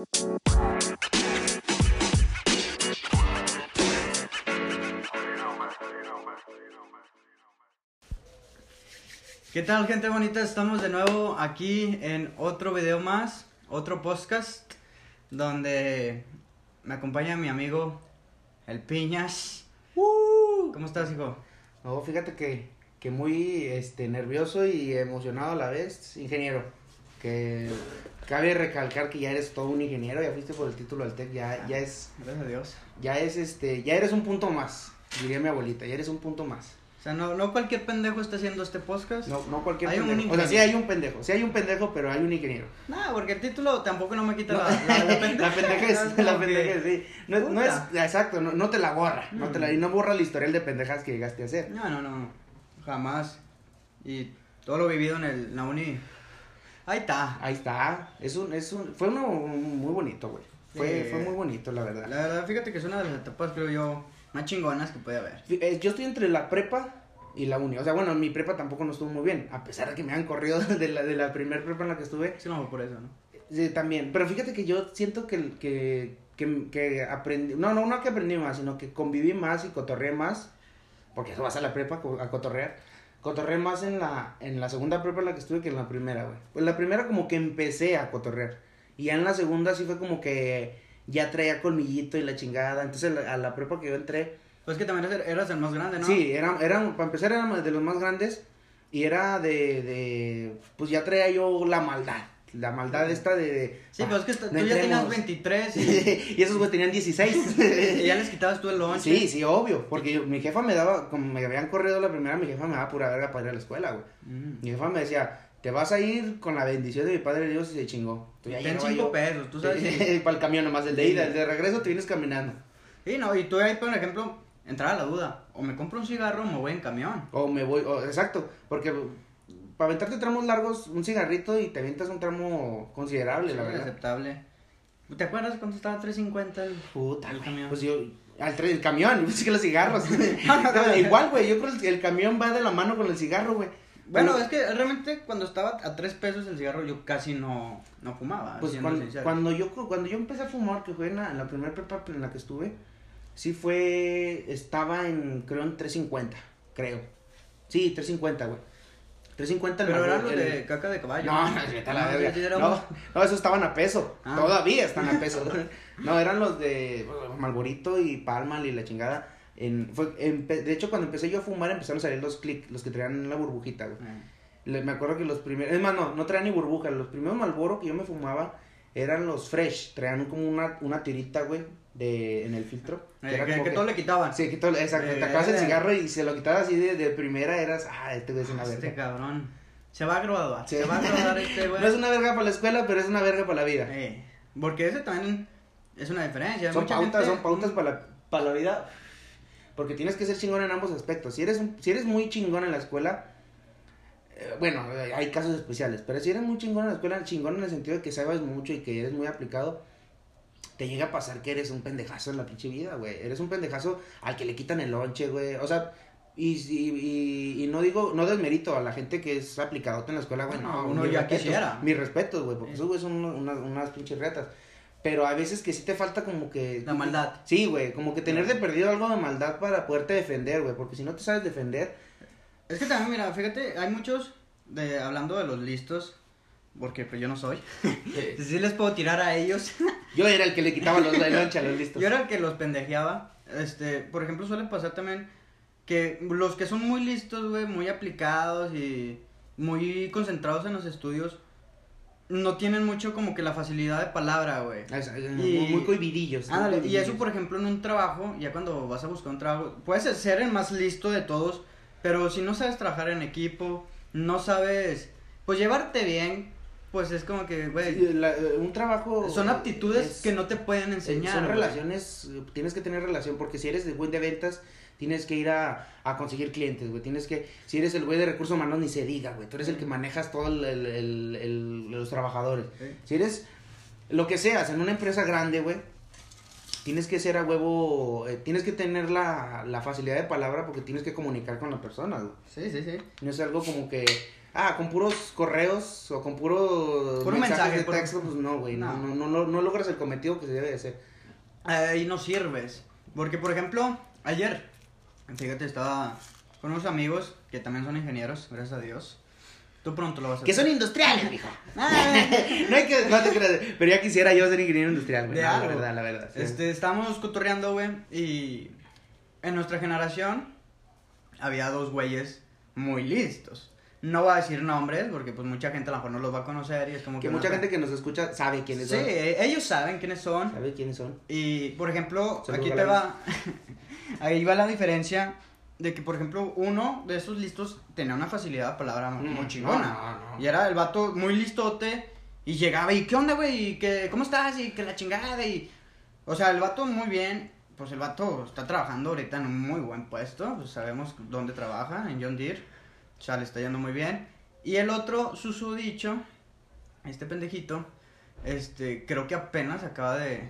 ¿Qué tal gente bonita? Estamos de nuevo aquí en otro video más, otro podcast, donde me acompaña mi amigo El Piñas. Uh. ¿Cómo estás, hijo? No, fíjate que, que muy este, nervioso y emocionado a la vez, ingeniero. Que cabe recalcar que ya eres todo un ingeniero, ya fuiste por el título del TEC, ya, ya es, Gracias a Dios. ya es este, ya eres un punto más, diría mi abuelita, ya eres un punto más. O sea, no, no cualquier pendejo está haciendo este podcast. No, no cualquier Hay pendejo. O sea, sí hay un pendejo, sí hay un pendejo, pero hay un ingeniero. No, porque el título tampoco no me quita No, la, la, la pendeja. la pendejez, Es la pendejez, sí. No, es- no es, exacto, no, no te la borra, no te la, Mm. y no borra el historial de pendejas que llegaste a hacer. No, no, no. Jamás. Y todo lo vivido en el, la uni. Ahí está. Ahí está, es un, es un, fue uno muy bonito, güey. Fue, Sí. fue muy bonito, la verdad. La verdad, fíjate que es una de las etapas, creo yo, más chingonas que puede haber. Eh, Yo estoy entre la prepa y la uni. O sea, bueno, mi prepa tampoco no estuvo muy bien. A pesar de que me han corrido de la, de la primer prepa en la que estuve. Sí, no por eso, ¿no? Sí, también. Pero fíjate que yo siento que, que, que, que aprendí. No, no, no que aprendí más, sino que conviví más y cotorreé más. Porque eso vas a la prepa a cotorrear. Cotorreé más en la, en la segunda prepa en la que estuve que en la primera, güey. Pues la primera como que empecé a cotorrear. Y ya en la segunda sí fue como que ya traía colmillito y la chingada. Entonces a la, prepa que yo entré. Pues que también eras- eras el más grande, ¿no? Sí, era, era, para empezar era de los más grandes y era de, de, pues ya traía yo la maldad, la maldad esta de... Sí, ah, pero es que tú no ya tenías entremos. 23 y, y esos güey tenían 16. y ya les quitabas tú el lonche. sí, sí, obvio, porque yo- mi jefa me daba, como me habían corrido la primera, mi jefa me daba pura verga para ir a la escuela, güey. Mm. Mi jefa me decía, te vas a ir con la bendición de mi padre Dios y se chingó. Tú ya Ten llegaba 5 yo- pesos, tú sabes. para el camión nomás, el de ida, el de regreso te vienes caminando. Sí, no, y tú ahí, por ejemplo, entraba la duda. O me compro un cigarro o me voy en camión. O me voy, o- exacto, porque para aventarte tramos largos, un cigarrito y te avientas un tramo considerable, la verdad. aceptable. ¿Te acuerdas cuando estaba 3.50 el... Puta, El camión. Pues yo, al el camión, yo pensé que los cigarros. Igual, güey, yo creo que el, el camión va de la mano con el cigarro, güey. Bueno, es que realmente cuando estaba a 3 pesos el cigarro yo casi no, no fumaba. pues cuando, cuando yo cuando yo empecé a fumar, que fue en la, en la primera prepa en la que estuve, sí fue, estaba en, creo en 350, creo. Sí, 350, güey. 350 el Pero eran los de caca de caballo. No, no, la verga. No, esos estaban a peso. Ah. Todavía están a peso. No, eran los de Malborito y Palmal y la chingada. En, fue, empe- de hecho, cuando empecé yo a fumar, empezaron a salir los click, los que traían la burbujita, güey. Le- Me acuerdo que los primeros, es más, no, no traían ni burbuja. Los primeros Malboro que yo me fumaba eran los fresh. Traían como una, una tirita, güey, de, en el filtro. eh, era que, como que todo le quitaban. Sí, que todo- exacto. Eh, te acabas el eh. cigarro y se lo quitabas así de, de primera, eras, ah, este güey es una Este verga. cabrón. Se va a graduar. Sí. Se va a graduar este güey. No es una verga para la escuela, pero es una verga para la vida. Eh, porque ese también es una diferencia. Son Mucha pautas, gente- son pautas para la, para la vida. Porque tienes que ser chingón en ambos aspectos. Si eres, un- si eres muy chingón en la escuela, bueno, hay casos especiales. Pero si eres muy chingón en la escuela, chingón en el sentido de que sabes mucho y que eres muy aplicado, te llega a pasar que eres un pendejazo en la pinche vida, güey. Eres un pendejazo al que le quitan el lonche, güey. O sea, y, y, y, no digo, no desmerito a la gente que es aplicado en la escuela, güey. No, No, uno ya respetos, quisiera. Mis respetos, güey, porque esos güey son unas, unas pinches retas. Pero a veces que sí te falta como que... La maldad. Sí, güey, como que tener de perdido algo de maldad para poderte defender, güey, porque si no te sabes defender, Es que también, mira, fíjate, hay muchos, de, hablando de los listos, porque pues yo no soy. sí les puedo tirar a ellos. yo era el que le quitaba los de loncha a los listos. Yo era el que los pendejeaba. Este, por ejemplo, suele pasar también que los que son muy listos, güey, muy aplicados y muy concentrados en los estudios, no tienen mucho como que la facilidad de palabra, güey. Ah, Y- muy, cohibidillos. Ándale, y cohibidillos. eso, por ejemplo, en un trabajo, ya cuando vas a buscar un trabajo, puedes ser el más listo de todos, pero si no sabes trabajar en equipo, no sabes, pues llevarte bien, pues es como que, güey, Sí, eh, un trabajo... son aptitudes es- que no te pueden eh, enseñar. Son relaciones, eh, tienes que tener relación, porque si eres el güey de ventas, tienes que ir a, a conseguir clientes, güey. Tienes que, si eres el güey de recursos humanos, ni se diga, güey. Tú eres el que manejas todo el, el- el- los trabajadores. Si eres lo que seas en una empresa grande, güey, tienes que ser a huevo, eh, tienes que tener la, la facilidad de palabra porque tienes que comunicar con la persona, güey. Sí, sí, sí. No es algo como que, Ah, con puros correos o con puro, Puro mensajes mensaje, de puro- texto, pues no, güey. No. No. No, no, no, logras el cometido que se debe de hacer. ahí no sirves. Porque, por ejemplo, ayer, fíjate, estaba con unos amigos que también son ingenieros, gracias a Dios. Tú pronto lo vas a Que son hacer. industriales, mijo. Ah, no hay que, no te creas, pero ya quisiera yo ser ingeniero industrial, güey. No, la verdad, la verdad. sí. Este, estábamos cotorreando, güey, y en nuestra generación había dos güeyes muy listos. No voy a decir nombres porque pues mucha gente a lo mejor no los va a conocer y es como que no mucha gente que nos escucha sabe quiénes Sí, son. ellos saben quiénes son. Sabe quiénes son. Y, por ejemplo, Saludos, aquí te va. ahí va la diferencia de que, por ejemplo, uno de esos listos tenía una facilidad de palabra Mm, muy chingona. no. Y era el vato muy listote. Y llegaba y, ¿qué onda, güey? ¿Y qué- ¿Cómo estás? Y que la chingada. Y. O sea, el vato muy bien. Pues el vato está trabajando ahorita en un muy buen puesto. Pues sabemos dónde trabaja, en John Deere. O sea, le está yendo muy bien. Y el otro, susodicho, este pendejito, este, creo que apenas acaba de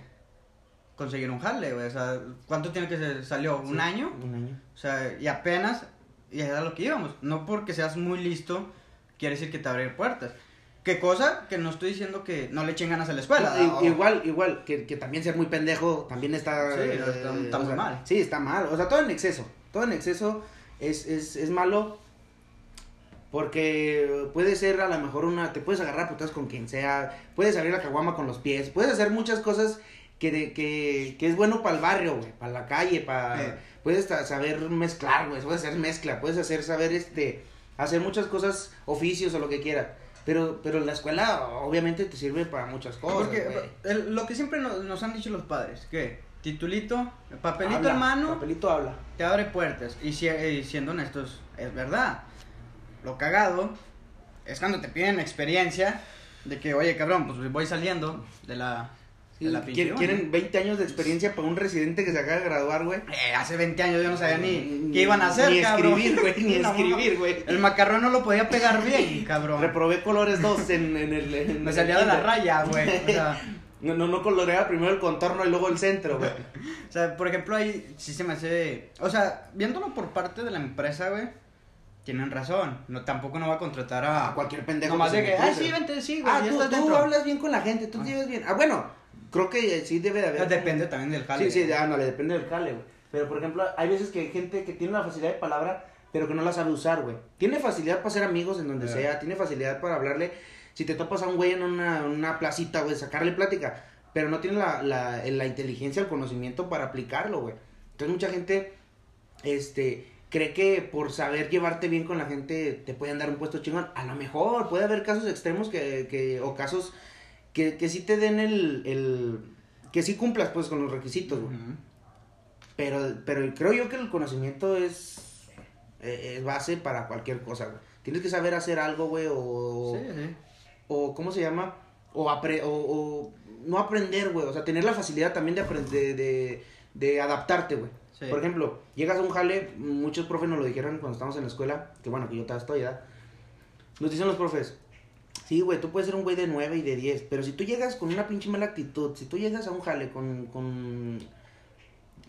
conseguir un jale, güey. O sea, ¿cuánto tiene que se salió? ¿Un Sí, año? Un año. O sea, y apenas, y era lo que íbamos. No porque seas muy listo, quiere decir que te abrir puertas. ¿Qué cosa? Que no estoy diciendo que no le echen ganas a la escuela. I- o- Igual, igual, que, que también ser muy pendejo también está... Sí, está- está o muy sea, mal. Sí, está mal. O sea, todo en exceso. Todo en exceso es, es, es malo porque puede ser a lo mejor una... Te puedes agarrar putas con quien sea, puedes abrir la caguama con los pies, puedes hacer muchas cosas que, de, que, que es bueno para el barrio, güey, para la calle, para... Eh. Puedes saber mezclar, güey, puedes hacer mezcla, puedes hacer saber, este... Hacer muchas cosas, oficios o lo que quieras. Pero, pero la escuela obviamente te sirve para muchas cosas. Porque el- lo que siempre nos, nos han dicho los padres, que titulito, papelito Habla, en mano, Papelito habla. te abre puertas. Y, si, y siendo honestos, es verdad. Lo cagado es cuando te piden experiencia de que, oye, cabrón, pues voy saliendo de la, de la pinche Quieren, uni. quieren 20 años de experiencia para un residente que se acaba de graduar, güey. Eh, hace 20 años yo no sabía ni qué iban a hacer, Ni cabrón. escribir, güey, ni escribir, güey. El macarrón no lo podía pegar bien, cabrón. Reprobé colores 2 en, en el. en Me salía de la raya, güey. O sea, No, no, no coloreaba primero el contorno y luego el centro, güey. o sea, por ejemplo, ahí sí se me hace... O sea, viéndolo por parte de la empresa, güey, tienen razón. No, tampoco no va a contratar a... A cualquier pendejo. Nomás de que, ah, sí, vente, sí, güey, Ah, tú, tú hablas bien con la gente, tú Ah. te llevas bien. Ah, bueno, creo que sí debe de haber. Depende también del jale. Sí, sí, ándale, depende del jale, güey. Pero, por ejemplo, hay veces que hay gente que tiene la facilidad de palabra, pero que no la sabe usar, güey. Tiene facilidad para ser amigos en donde Ya. sea, tiene facilidad para hablarle. Si te topas a un güey en una, una placita, güey, sacarle plática, pero no tiene la, la, la inteligencia, el conocimiento para aplicarlo, güey. Entonces, mucha gente, este, cree que por saber llevarte bien con la gente te pueden dar un puesto chingón. A lo mejor puede haber casos extremos que, que o casos que, que sí te den el, el, que sí cumplas, pues, con los requisitos, güey. Pero, pero creo yo que el conocimiento es, eh, es base para cualquier cosa, güey. Tienes que saber hacer algo, güey, o, Sí, sí. o ¿cómo se llama? O, apre- o, o no aprender, güey. O sea, tener la facilidad también de, aprender, de, de, de adaptarte, güey. Sí. Por ejemplo, llegas a un jale, muchos profes nos lo dijeron cuando estábamos en la escuela, que bueno, que yo todavía estoy, ¿verdad? Nos dicen los profes, sí, güey, tú puedes ser un güey de 9 y de 10, pero si tú llegas con una pinche mala actitud, si tú llegas a un jale con, con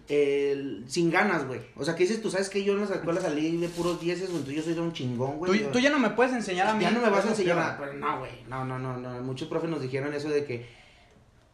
el- sin ganas, güey. O sea, que dices, tú sabes que yo en las escuelas salí de puros 10, güey, entonces yo soy de un chingón, güey. Tú, ya no me puedes enseñar a mí. ya no me vas a enseñar pero- nada. Pero no, güey. No, no, no, no. Muchos profes nos dijeron eso de que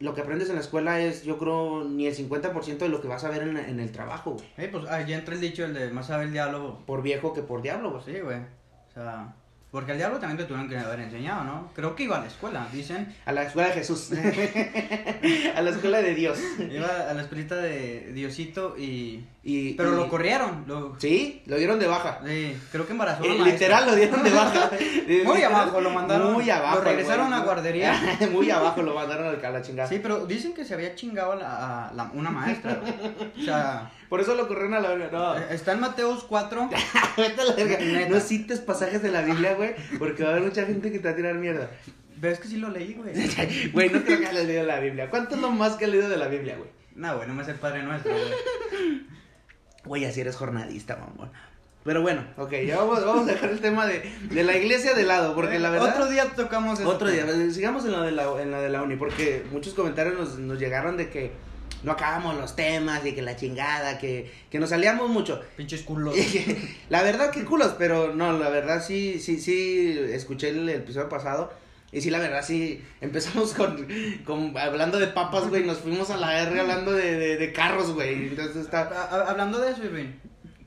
lo que aprendes en la escuela es, yo creo, ni el 50% de lo que vas a ver en, en el trabajo, güey. Eh, pues ahí entra el dicho, el de más sabe el diablo. Por viejo que por diablo, güey. Sí, güey. O sea, porque al diablo también te tuvieron que haber enseñado, ¿no? Creo que iba a la escuela, dicen. A la escuela de Jesús. a la escuela de Dios. Iba a la escuelita de Diosito y... Y, Pero y- lo corrieron. Lo... Sí, lo dieron de baja. Sí, creo que embarazó Eh, literal lo dieron de baja. Muy abajo lo mandaron. Muy abajo. Lo regresaron güey. a guardería. muy abajo lo mandaron a la chingada. Sí, pero dicen que se había chingado a la, a la- una maestra. O sea, Por eso lo corrieron a la verga. No. eh, está en Mateos 4. Vete a la verga. Neta. No cites pasajes de la Biblia, güey, porque va a haber mucha gente que te va a tirar mierda. Ves que sí lo leí, güey. Güey, no creo que hayas leído la Biblia. ¿Cuánto es lo más que has leído de la Biblia, güey? No, güey, no me sé el Padre Nuestro, güey. Güey, así eres jornadista, mamón. Pero bueno, ok, ya vamos, vamos a dejar el tema de, de la iglesia de lado, porque la verdad... Otro día tocamos eso. Otro día, sigamos en lo de la, en lo de la uni, porque muchos comentarios nos, nos llegaron de que no acabamos los temas y que la chingada, que, que nos salíamos mucho. Pinches culos. la verdad que culos, pero no, la verdad sí, sí, sí, escuché el, episodio pasado. Y sí, la verdad, sí, empezamos con, con hablando de papas, güey, nos fuimos a la R hablando de, de, carros, güey. Entonces está... hablando de eso, Irving,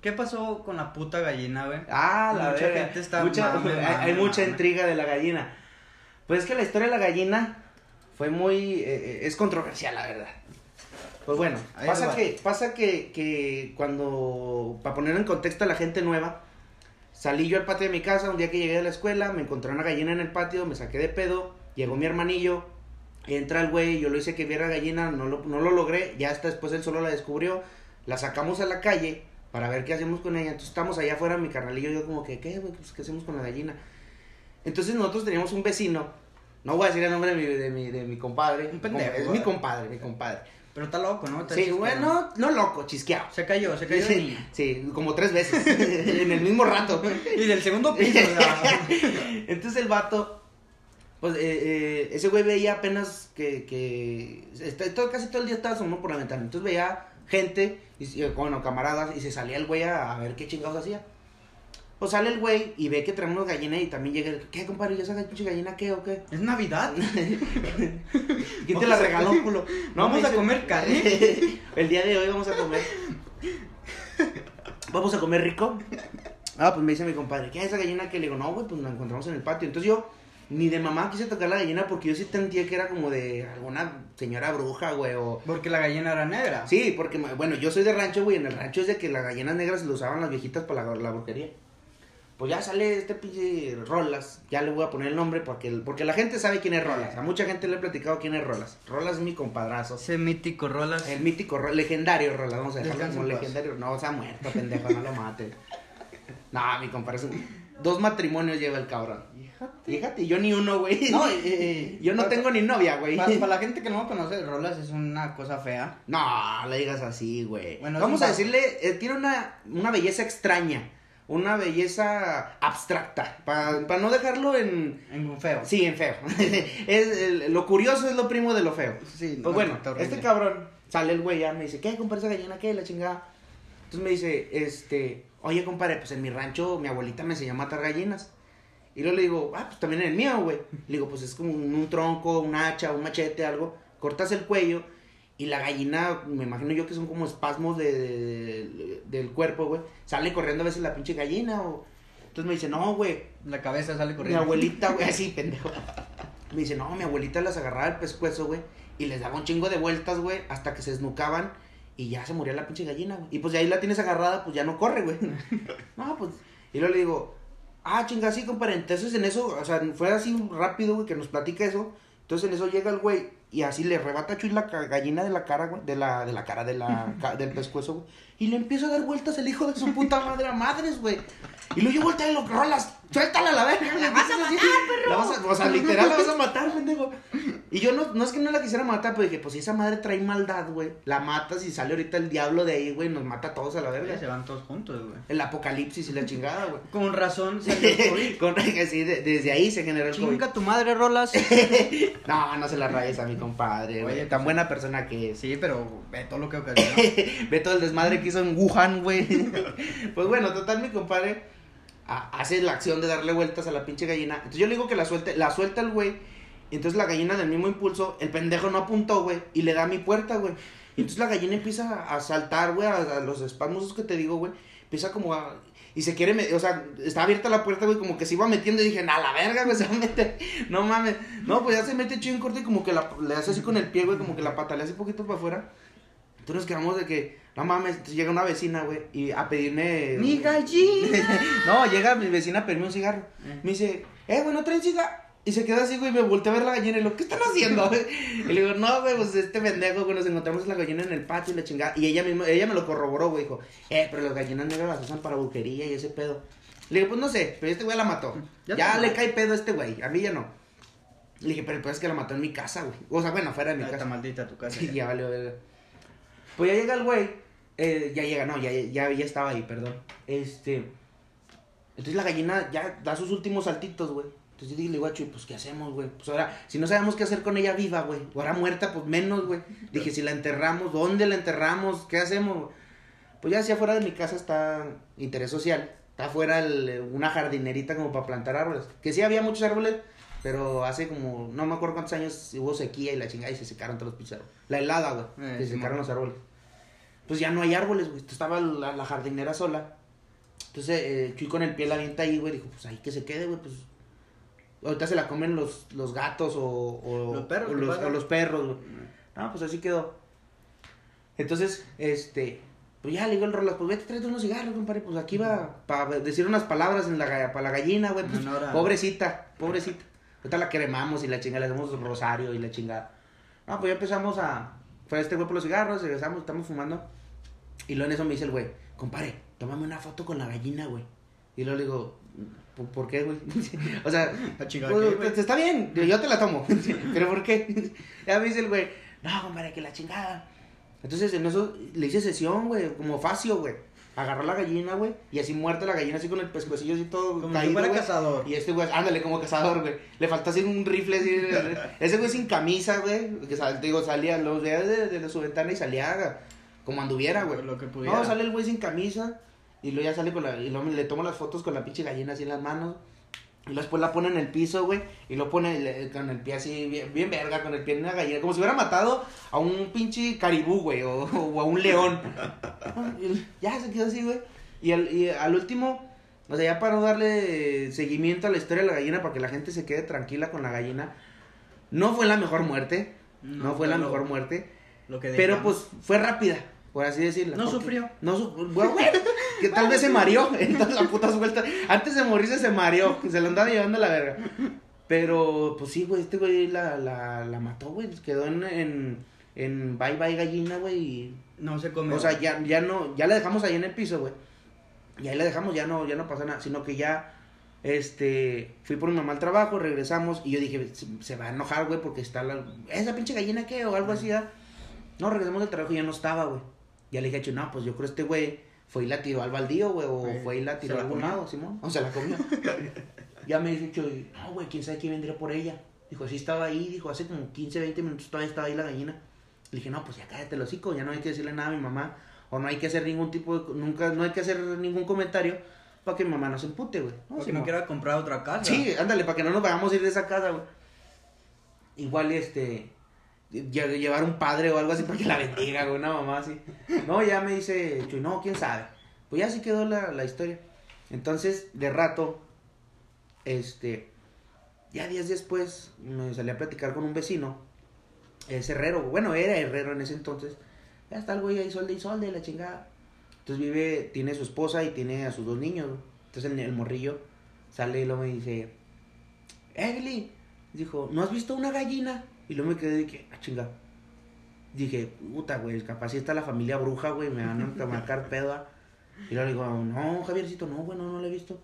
¿qué pasó con la puta gallina, güey? Ah, la mucha gente está... Mucha, hay, mucha intriga de la gallina. Pues es que la historia de la gallina fue muy... Eh, eh, es controversial, la verdad. Pues bueno, pasa que, pasa que, que cuando, para poner en contexto a la gente nueva, salí yo al patio de mi casa un día que llegué de la escuela, me encontré una gallina en el patio, me saqué de pedo, llegó mi hermanillo, entra el güey, yo lo hice que viera gallina, no lo, no lo logré, ya hasta después él solo la descubrió, la sacamos a la calle para ver qué hacemos con ella, entonces estamos allá afuera, mi carnalillo, yo como que, ¿qué, güey? Pues, ¿qué hacemos con la gallina? Entonces nosotros teníamos un vecino, no voy a decir el nombre de mi, de mi, de mi compadre, un pendejo, es mi compadre, mi compadre pero está loco, ¿no? sí, bueno, no loco, chisqueado. Se cayó, se cayó. Sí, sí como tres veces, en el mismo rato. y del segundo piso. Entonces el vato, pues eh, eh, ese güey veía apenas que, que todo, casi todo el día estaba asomado por la ventana. Entonces veía gente, y, bueno, camaradas, y se salía el güey a, a ver qué chingados hacía. Pues sale el güey y ve que traemos gallina y también llega el, ¿qué, compadre? ¿Ya sabes pinche gallina qué o qué? ¿Es Navidad? ¿Quién te la regaló, culo? No, vamos a comer carne. el día de hoy vamos a comer. ¿Vamos a comer rico? Ah, pues me dice mi compadre, ¿qué es esa gallina que le digo? No, güey, pues la encontramos en el patio. Entonces yo, ni de mamá quise tocar la gallina porque yo sí sentía que era como de alguna señora bruja, güey, o... Porque la gallina era negra. Sí, porque, bueno, yo soy de rancho, güey, en el rancho es de que las gallinas negras se lo usaban las viejitas para la, la brujería pues ya sale este pinche Rolas, ya le voy a poner el nombre porque, porque la gente sabe quién es Rolas. A mucha gente le he platicado quién es Rolas. Rolas es mi compadrazo. Ese mítico Rolas. El mítico, legendario Rolas, vamos a dejarlo como legendario. No, se ha muerto, pendejo, no lo mate. No, mi compadre, dos matrimonios lleva el cabrón. Fíjate, yo ni uno, güey. No, yo no tengo ni novia, güey. Para, la gente que no conoce, Rolas es una cosa fea. No, le digas así, güey. Bueno, Vamos a decirle, eh, tiene una, una belleza extraña una belleza abstracta, para no dejarlo en... En feo. Sí, en feo. es, lo curioso es lo primo de lo feo. Sí, pues bueno, este cabrón sale el güey ya, me dice, ¿qué, compadre, esa gallina qué? La chingada. Entonces me dice, este, oye, compadre, pues en mi rancho mi abuelita me enseñó a matar gallinas. Y luego le digo, ah, pues también en el mío, güey. Le digo, pues es como un tronco, un hacha, un machete, algo. Cortas el cuello y la gallina, me imagino yo que son como espasmos de, del cuerpo, güey. Sale corriendo a veces la pinche gallina o... Entonces me dice, no, güey. La cabeza sale corriendo. Mi abuelita, güey, así, pendejo. Me dice, no, mi abuelita las agarraba el pescuezo, güey. Y les daba un chingo de vueltas, güey, hasta que se esnucaban y ya se moría la pinche gallina, güey. Y pues de ahí la tienes agarrada, pues ya no corre, güey. no, pues. Y luego le digo, ah, chinga, sí, compadre. Entonces en eso, o sea, fue así rápido, güey, que nos platica eso. Entonces en eso llega el güey y así le rebata Chuy la gallina de la cara, güey. De la, de la cara, de la, del pescuezo, güey. Y le empieza a dar vueltas el hijo de su puta madre a madres, güey. Y luego yo volteé y lo rolas. Suéltala a la verga. La vas a matar, perro. o sea, literal la vas a matar, pendejo. Y yo no, no es que no la quisiera matar, pero dije, pues si esa madre trae maldad, güey. La matas y sale ahorita el diablo de ahí, güey. Nos mata a todos a la verga. se van todos juntos, güey. El apocalipsis y la chingada, güey. Con razón salió el COVID. Con, sí, desde ahí se generó el COVID. Chinga tu madre, Rolas. no, no se la rayes a mi compadre, güey. Tan pues, buena persona que es. Sí, pero ve todo lo que ocasionó. ve todo el desmadre que hizo en Wuhan, güey. pues bueno, total, mi compadre hace la acción de darle vueltas a la pinche gallina. Entonces yo le digo que la suelte, la suelta el güey. Y entonces la gallina del mismo impulso, el pendejo no apuntó, güey, y le da a mi puerta, güey. Y entonces la gallina empieza a saltar, güey, a, los espasmos que te digo, güey. Empieza como a... Y se quiere, o sea, está abierta la puerta, güey, como que se iba metiendo y dije, a la verga, güey, se va a meter. No mames. No, pues ya se mete chido en corte y como que la, le hace así con el pie, güey, como que la pata le hace poquito para afuera. Entonces nos quedamos de que, no mames, llega una vecina, güey, y a pedirme. ¡Mi gallina! no, llega mi vecina a pedirme un cigarro. Me dice, eh, güey, ¿no traen cigarro? Y se queda así, güey, me volteé a ver la gallina y lo, ¿qué están haciendo? y le digo, no, güey, pues este pendejo, güey, nos encontramos la gallina en el patio y la chingada. Y ella misma, ella me lo corroboró, güey, dijo, eh, pero las gallinas negras las usan para buquería y ese pedo. Le digo, pues no sé, pero este güey la mató. Ya, le cae pedo a este güey, a mí ya no. Le dije, pero pues es que la mató en mi casa, güey. O sea, bueno, fuera de mi casa. Está maldita tu casa. Y ya valió, Pues ya llega el güey eh, ya llega, no, ya, ya, ya estaba ahí, perdón. Este. Entonces la gallina ya da sus últimos saltitos, güey. Entonces yo a Chuy, pues, ¿qué hacemos, güey? Pues ahora, si no sabemos qué hacer con ella viva, güey, o ahora muerta, pues menos, güey. Dije, si la enterramos, ¿dónde la enterramos? ¿Qué hacemos? güey? Pues ya hacia afuera de mi casa está interés social. Está afuera el- una jardinerita como para plantar árboles. Que sí había muchos árboles, pero hace como, no me acuerdo cuántos años hubo sequía y la chingada y se secaron todos los pinches árboles. La helada, güey, Eh, se secaron los árboles. Pues ya no hay árboles, güey. Estaba la, la jardinera sola. Entonces, eh, Chuy con el pie la avienta ahí, güey. Dijo, pues ahí que se quede, güey. Pues ahorita se la comen los, los gatos o, o Los perros, o ¿qué los, pasa? o los perros, güey. No, pues así quedó. Entonces, este, pues ya le digo el Rolas, pues vete, tráete unos cigarros, compadre. Pues aquí va para decir unas palabras en la, para la gallina, güey. Pues, pobrecita, pobrecita. Ahorita la cremamos y la chingada, le hacemos rosario y la chingada. No, pues ya empezamos a. Fue este güey por los cigarros, regresamos, estamos fumando. Y luego en eso me dice el güey, compadre, tómame una foto con la gallina, güey. Y luego le digo, ¿por, qué, güey? o sea, chingada, pues, pues, está bien, yo te la tomo. Pero ¿por qué? ya me dice el güey, no, compadre, que la chingada. Entonces en eso le hice sesión, güey, como facio, güey. Agarró la gallina, güey, y así muerta la gallina, así con el pescuecillo así todo Como caído, cazador. Y este güey, ándale, como cazador, güey. Le faltó así un rifle así. Ese güey sin camisa, güey. Que sal- digo, salía, los veía de, de su ventana y salía como anduviera, güey. Lo que pudiera. No, sale el güey sin camisa. Y luego ya sale con la. Y luego le tomo las fotos con la pinche gallina así en las manos. Y después la pone en el piso, güey. Y lo pone le- con el pie así, bien, bien verga, con el pie en una gallina. Como si hubiera matado a un pinche caribú, güey. O, o a un león. Y ya se quedó así, güey. Y al, y al último, o sea, ya para no darle seguimiento a la historia de la gallina, para que la gente se quede tranquila con la gallina. No fue la mejor muerte. No, fue la mejor muerte. Lo que Pero pues fue rápida, por así decirlo. No sufrió. No sufrió. Que tal vez se mareó en todas las putas vueltas. Antes de morirse se mareó, que se lo andaba llevando a la verga. Pero, pues sí, güey, este güey la, la, la mató, güey. Quedó en, en, en bye bye gallina, güey. y- No se comió. O sea, ya, ya no, ya la dejamos ahí en el piso, güey. Y ahí la dejamos, ya no, ya no pasa nada. Sino que ya, este, fui por mi mamá al trabajo, regresamos. Y yo dije, se, se va a enojar, güey, porque está la, esa pinche gallina qué, o algo así, ¿ya? No, regresamos del trabajo y ya no estaba, güey. Ya le dije a Chu, no, pues yo creo este güey fue y la tiró al baldío, güey, o fue y la ¿se tiró a algún lado, Simón. O se la comió. ya me dice Chu, no, güey, quién sabe quién vendría por ella. Dijo, sí estaba ahí, dijo, hace como 15, 20 minutos todavía estaba ahí la gallina. Le dije, no, pues ya cállate el hocico, ya no hay que decirle nada a mi mamá. O no hay que hacer ningún tipo de, nunca, no hay que hacer ningún comentario para que mi mamá no se empute, güey. No, Simón. no quiera comprar otra casa. Sí, ándale, para que no nos vayamos a ir de esa casa, güey. Igual, este, llevar un padre o algo así para que la bendiga, güey, una mamá así. No, ya me dice, Chuy, no, quién sabe. Pues ya así quedó la, la historia. Entonces, de rato, este, ya días después, me salí a platicar con un vecino, es herrero, bueno, era herrero en ese entonces. Ya está el güey ahí, solde y solde, la chingada. Entonces vive, tiene su esposa y tiene a sus dos niños. Entonces el, el morrillo sale y luego me dice, Egli, dijo, ¿no has visto una gallina? Y luego me quedé de que, ah, chinga. Dije, puta, güey, capaz si está la familia bruja, güey, me van a marcar pedo. ah". Y luego le digo, no, Javiercito, no, güey, no, no la he visto.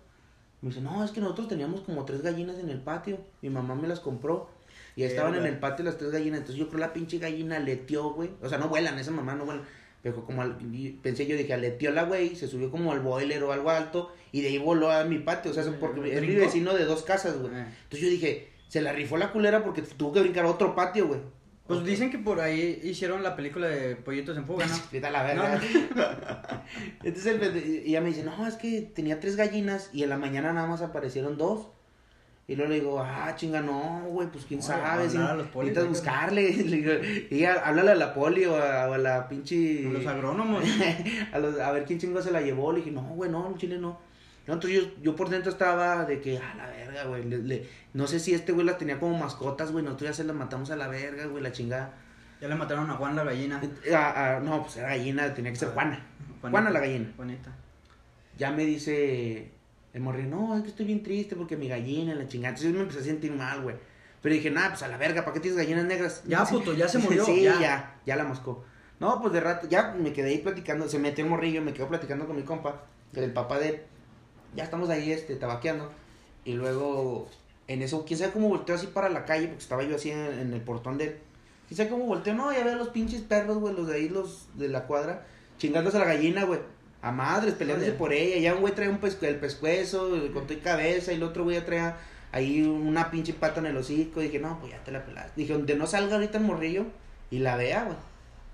Me dice, no, es que nosotros teníamos como tres gallinas en el patio. Mi mamá me las compró. Y estaban en el patio las tres gallinas. Entonces yo creo la pinche gallina leteó, güey. O sea, no vuelan, esa mamá no vuelan. Pero como al- pensé yo, dije, aleteó la güey, se subió como al boiler o algo alto. Y de ahí voló a mi patio. O sea, porque es mi vecino de dos casas, güey. Eh. Entonces yo dije, se la rifó la culera porque tuvo que brincar a otro patio, güey. Pues dicen que por ahí hicieron la película de Pollitos en Fuga, ¿no? Vete a la verga. Entonces el ella me dice, no, es que tenía tres gallinas y en la mañana nada más aparecieron dos. Y luego le digo, ah, chinga, no, güey, pues quién No, sabe. si a los polis, necesitas buscarle. Le digo, y ella, háblale a la poli o a, a la pinche. Los agrónomos. a, los- a ver quién chingo se la llevó. Le dije, no, güey, no, en Chile no. No, entonces yo, yo por dentro estaba de que, a la verga, güey. le- le- no sé si este güey las tenía como mascotas, güey. Nosotros ya se las matamos a la verga, güey, la chingada. Ya le mataron a Juan la gallina. Ah, ah, no, pues era gallina, tenía que ser Juana. Juana la gallina. Juanita. Ya me dice el morrillo, no, es que estoy bien triste porque mi gallina, la chingada. Entonces me empecé a sentir mal, güey. Pero dije, nah, pues a la verga, ¿para qué tienes gallinas negras? Ya, puto, ya se murió, sí, ya. ya. ya, la mascó. No, pues de rato, ya me quedé ahí platicando, se metió el morrillo, me quedo platicando con mi compa, el papá de él. Ya estamos ahí, este, tabaqueando. Y luego, en eso, quién sabe cómo volteó así para la calle, porque estaba yo así en, en el portón de él. Quién sabe cómo volteó, no, ya veo los pinches perros, güey, los de ahí, los de la cuadra, chingándose a la gallina, güey. A madres, peleándose por ella. Ya un güey trae un pescu el pescuezo, con tu cabeza, y el otro güey traía ahí una pinche pata en el hocico. Dije, no, pues ya te la pelaste. Dije, donde no salga ahorita el morrillo y la vea, güey.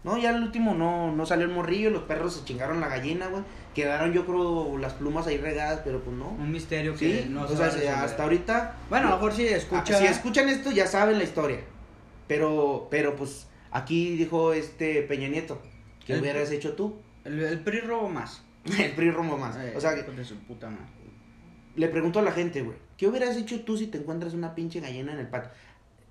No, ya el último no, no salió el morrillo, los perros se chingaron la gallina, güey. Quedaron, yo creo, las plumas ahí regadas, pero pues no. Un misterio que Sí, no o se sea, va a hasta ahorita. Bueno, a lo mejor si. Ah, si escuchan esto, ya saben la historia. Pero, pero pues, aquí dijo este Peña Nieto, ¿qué El- hubieras hecho tú? El, el PRI robó más. el PRI rumbo más. Eh, O sea, hijos de su puta madre. le pregunto a la gente, güey, ¿qué hubieras hecho tú si te encuentras una pinche gallina en el patio?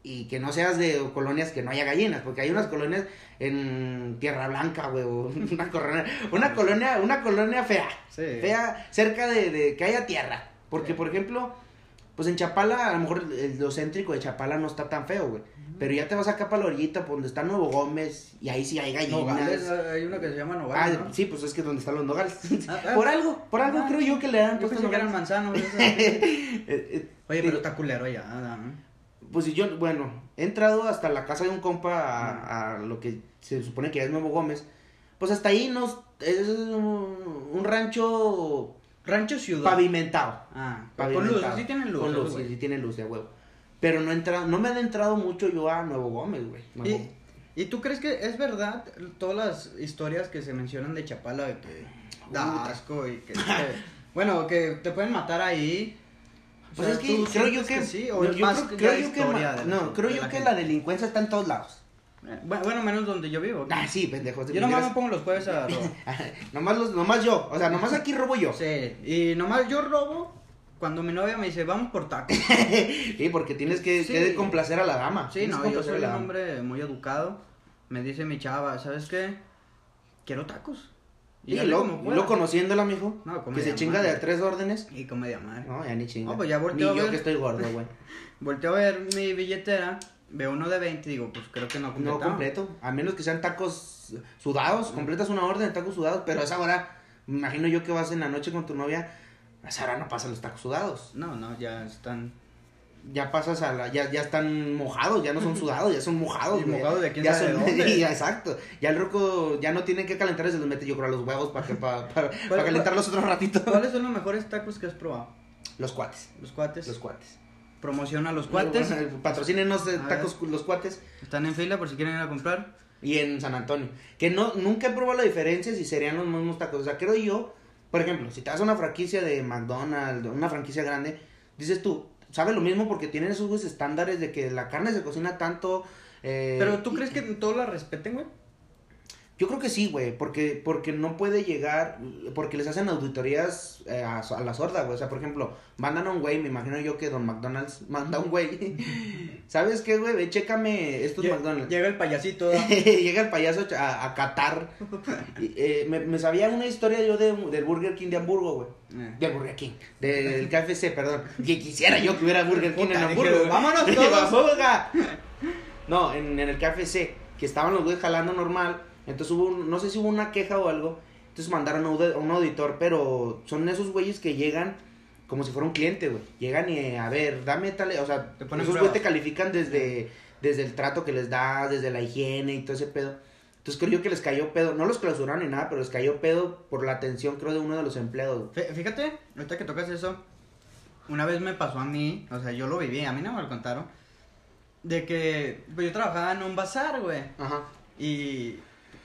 Y que no seas de colonias que no haya gallinas, porque hay unas colonias en Tierra Blanca, güey, una colonia, una colonia, una colonia fea, Sí. fea, cerca de, de que haya tierra. Porque, Sí. por ejemplo, pues en Chapala, a lo mejor el lo céntrico de Chapala no está tan feo, güey. Pero ya te vas acá para la orillita, por donde está Nuevo Gómez, y ahí sí hay gallinas. Nogales, hay una que se llama Ah, Nogales, ¿no? sí, pues es que es donde están los nogales. Ah, ah. por algo, por algo Ah, creo yo que le dan Yo pensé que eran manzanos. Eh, eh, Oye, pero está culero ya. ¿no? Pues si yo, bueno, he entrado hasta la casa de un compa a, a lo que se supone que es Nuevo Gómez. Pues hasta ahí nos, es un, un rancho Rancho Ciudad. pavimentado. Ah, con luz, pavimentado. sí tienen luz. Con luz, sí, sí tienen luz de huevo. Pero no he entrado, no me he entrado mucho yo a Nuevo Gómez, güey. ¿Y, ¿Y tú crees que es verdad todas las historias que se mencionan de Chapala de que da asco y que, que- bueno, que te pueden matar ahí? O Pues sea, es que ¿tú creo yo sientes que, sí, o yo más creo, creo yo que, ma- no, la- creo yo la que gente? la delincuencia está en todos lados. Eh, Bueno, menos donde yo vivo. Ah, sí, pendejo. Yo nomás me pongo los jueves a robar. nomás, los, nomás yo, o sea, nomás aquí robo yo. Sí, y nomás yo robo cuando mi novia me dice, vamos por tacos. Sí, porque tienes que, Sí. que complacer a la dama. Sí, no, que yo soy un hombre muy educado. Me dice mi chava, ¿sabes qué? Quiero tacos. Y lo, y lo conociéndola, mijo. No, que se chinga de a tres órdenes. Y comedia madre. No, ya ni chinga. No, pues ya Ni volteo yo ver. que estoy gordo, güey. Volteo a ver mi billetera, veo uno de 20 y digo, pues creo que no No completado. completo. A menos que sean tacos sudados. Completas una orden de tacos sudados. Pero a esa hora, imagino yo que vas en la noche con tu novia. A esa hora no pasan los tacos sudados. No, no, ya están. Ya pasas a la. Ya, ya están mojados. Ya no son sudados. Ya son mojados. Y mojados de quién ya son-. Ya, exacto. Ya el roco. Ya no tienen que calentar. Se los mete yo creo a los huevos para que, para, para, para ¿Cuál- calentarlos otro ratito. ¿Cuáles son los mejores tacos que has probado? Los cuates. Los cuates. Los cuates. Promociona los cuates. Patrocínenos de A tacos los cuates. Están en fila por si quieren ir a comprar. Y en San Antonio. Que no, nunca he probado la diferencia si serían los mismos tacos. O sea, creo yo, por ejemplo, si te vas a una franquicia de McDonald's, una franquicia grande, dices tú, sabe lo mismo porque tienen esos estándares de que la carne se cocina tanto. eh, Pero ¿tú y- crees que todos la respeten, güey? Yo creo que sí, güey, porque, porque no puede llegar, porque les hacen auditorías eh, a, a la sorda, güey. O sea, por ejemplo, mandan a un güey, me imagino yo que Don McDonald's manda a un güey. ¿Sabes qué, güey? Ve, chécame estos Lle- McDonald's. Llega el payasito. Llega el payaso a, a Qatar. Eh, me, me sabía una historia yo de, del Burger King de Hamburgo, güey. Eh. Del Burger King. Del KFC, perdón. Que quisiera yo que hubiera Burger King Puta, en dije, Hamburgo. güey. vámonos todos. No, en, en el KFC. Que estaban los güeyes jalando normal. Entonces hubo, un- no sé si hubo una queja o algo. Entonces mandaron a un, auditor, pero son esos güeyes que llegan como si fuera un cliente, güey. Llegan y, a ver, dame tal... O sea, Te ponen esos güeyes te califican desde, desde el trato que les das, desde la higiene y todo ese pedo. Entonces creo yo que les cayó pedo, no los clausuraron ni nada, pero les cayó pedo por la atención, creo, de uno de los empleados. güey. Fí- Fíjate, ahorita que tocas eso, una vez me pasó a mí, o sea, yo lo viví, a mí no me lo contaron, de que pues, yo trabajaba en un bazar, güey, Ajá. y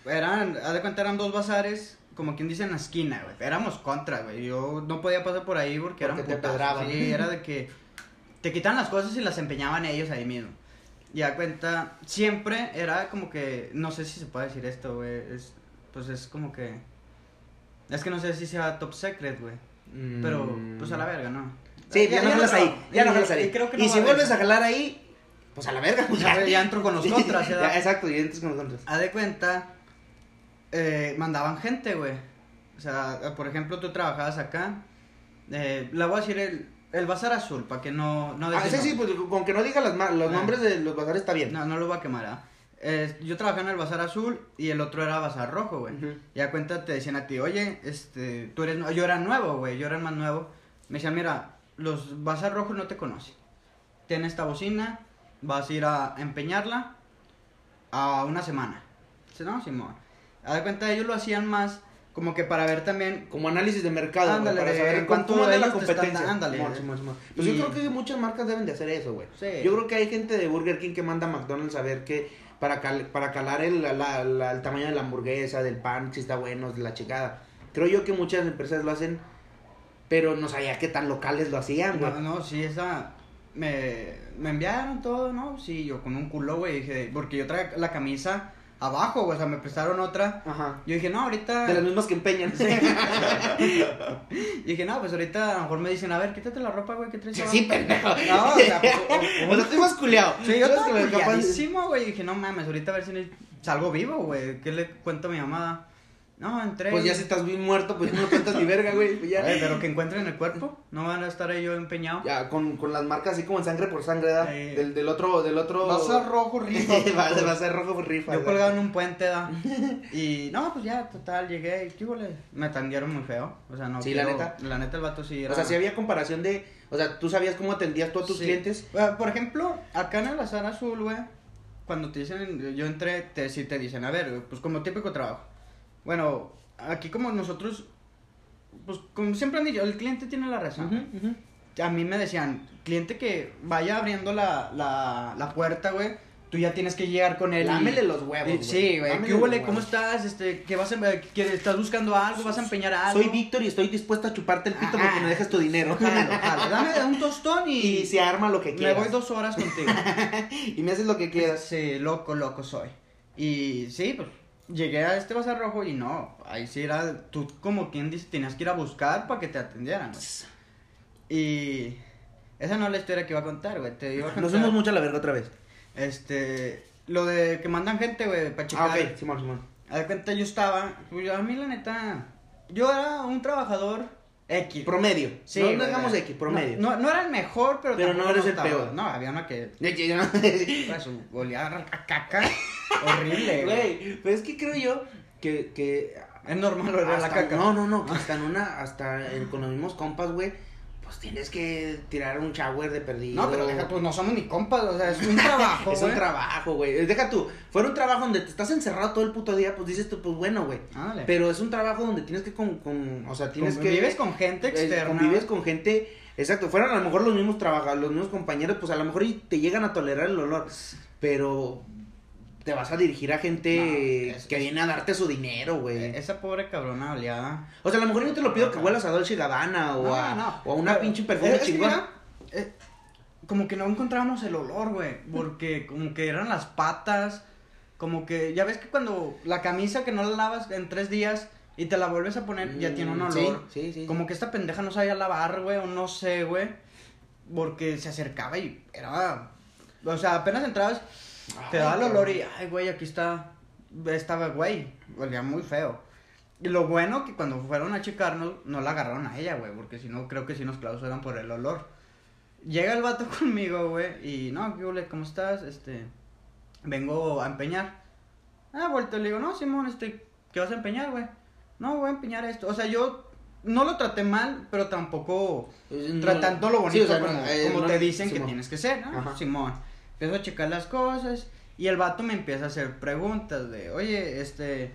eran, haz de cuenta, eran dos bazares, como quien dice en la esquina, güey, éramos contra, güey, yo no podía pasar por ahí porque, eran Porque te sí, era de que te quitan las cosas y las empeñaban ellos ahí mismo. Y a cuenta, siempre era como que, no sé si se puede decir esto, güey, es, pues es como que, es que no sé si sea top secret, güey. Pero, Mm. pues a la verga, ¿no? Sí, ya, no jalas ahí, ya no jalas y ahí. creo que no y si vuelves a jalar ahí, pues a la verga. pues, Ya, ya entro con los contras. Ya, exacto, ya entras con los contras. Haz de cuenta, eh, mandaban gente, güey. O sea, por ejemplo, tú trabajabas acá. Eh, le voy a decir el, el bazar azul, para que no... no Ah, sí, sí, pues con que no diga las los Ah. nombres de los bazares está bien. No, no lo voy a quemar, ¿ah? Eh, yo trabajaba en el bazar azul y el otro era bazar rojo, güey. Ujú. Y a cuenta te decían a ti, oye, este, tú eres, nue-". yo era nuevo, güey, yo era el más nuevo. Me decían, mira, los bazar rojos no te conocen. Ten esta bocina, vas a ir a empeñarla a una semana. Dice, no, Simón. A de cuenta, ellos lo hacían más como que para ver también Como análisis de mercado, Ándale, para saber en cuánto de la competencia. ándale. Simón. Pues Y- yo creo que muchas marcas deben de hacer eso, güey. Sí. Yo creo que hay gente de Burger King que manda a McDonald's a ver que para, cal- para calar el, la- el tamaño de la hamburguesa, del pan, si está bueno, de la checada. Creo yo que muchas empresas lo hacen, pero no sabía qué tan locales lo hacían, güey. No, no, sí, esa. Me, me enviaron todo, ¿no? Sí, yo con un culo, güey. Dije, porque yo traía la camisa abajo, güey. O sea, me prestaron otra. Ajá. Yo dije, no, ahorita. De las mismas que empeñan. Y dije, no, pues ahorita a lo mejor me dicen, a ver, quítate la ropa, güey, ¿qué traes? Sí, abajo?" sí, pendejo. No, o sea, pues, o- O sea, estoy más culeado. Sí, yo estaba culiadísimo, güey. Dije, no mames, ahorita a ver si salgo vivo, güey. ¿Qué le cuento a mi mamá? No, entré. Pues ya si estás bien muerto, pues ya no cuentas ni verga, güey. pues ya. Ay, pero que encuentren el cuerpo. No van a estar ahí yo empeñado. Ya, con, con las marcas así como en sangre por sangre, ¿da? Sí. Del, del otro, del otro... Va a ser rojo, rifa. va, a ser- va a ser rojo por rifa. Yo colgado en un puente, da. Y no, pues ya, total, llegué y. Me tendieron muy feo. O sea, no. Sí, la neta. La neta, el vato sí era. O sea, si había comparación de... O sea, ¿tú sabías cómo atendías tú a tus Sí. clientes? Por ejemplo, acá en el Azar Azul, güey, cuando te dicen, yo entré, te, sí te dicen, a ver, pues como típico trabajo. Bueno, aquí como nosotros, pues como siempre han dicho, el cliente tiene la razón. A mí me decían, cliente que vaya abriendo la, la, la puerta, güey, tú ya tienes que llegar con él. Lámele los huevos, güey. Sí, güey, ¿qué huele? ¿Cómo estás? Este, ¿qué vas a, qué- ¿Estás buscando algo? ¿Vas a empeñar algo? Soy Víctor y estoy dispuesto a chuparte el pito Ajá. porque me dejas tu dinero. Jalo, jalo. Dame un tostón y, y se arma lo que me quieras. voy dos horas contigo. Y me haces lo que quieras. Sí, loco, loco soy. Y sí, pues llegué a este bazar rojo y no, ahí sí era, tú como quien dice, tenías que ir a buscar para que te atendieran. güey. Y esa no es la historia que iba a contar, güey. Te contar. Nos fuimos mucho a la verga otra vez. Este, lo de que mandan gente, güey, para Ah, checar. ok, Simón, Simón. A cuenta yo estaba, pues yo, a mí la neta, yo era un trabajador X. Promedio. Sí, no digamos X, promedio. No, no, no era el mejor, pero, Pero no eres el estaba- peor. No, había una que ya. pues, olía a caca horrible, güey. Pero es que creo yo que, que Es normal oler la hasta- caca. No, no, no, que hasta en una, hasta con los mismos compas, güey, pues tienes que tirar un shower de perdido. No, pero deja, pues no somos ni compas, o sea, es un trabajo, Es un trabajo, güey. Deja tú, fuera un trabajo donde te estás encerrado todo el puto día, pues dices tú, pues bueno, güey. Pero es un trabajo donde tienes que con, con o sea, tienes que Convives con gente eh, externa. convives con gente, exacto, fueran a lo mejor los mismos trabajadores, los mismos compañeros, pues a lo mejor y te llegan a tolerar el olor, pero te vas a dirigir a gente No, es- que viene a darte su dinero, güey. Eh, Esa pobre cabrona oleada. O sea, a lo mejor yo te lo pido que huelas a Dolce Gabbana o, No, a, no. o a una Pero, pinche perfume mira, eh, como que no encontrábamos el olor, güey. Porque como que eran las patas. Como que, ya ves que cuando la camisa que no la lavas en tres días y te la vuelves a poner, ya tiene un Mm, olor. Sí, sí, sí. Como que esta pendeja no sabía lavar, güey, o no sé, güey. Porque se acercaba y era. O sea, apenas entrabas, te daba el olor y, ay, güey, aquí está. Estaba, güey, olía muy feo. Y lo bueno que cuando fueron a checarnos, no la agarraron a ella, güey, porque si no, creo que sí nos clausuran por el olor. Llega el vato conmigo, güey, y no, ¿qué ole? ¿Cómo estás? Este, vengo a empeñar. Ah, vuelto, le digo, no, Simón, este, ¿qué vas a empeñar, güey? No, voy a empeñar esto. O sea, yo no lo traté mal, pero tampoco Eh, no- tratando lo bonito sí, o sea, como, eh, como no- te dicen que Simón. tienes que ser, ¿no? Ajá. Simón. Empiezo a checar las cosas y el vato me empieza a hacer preguntas de, oye, este,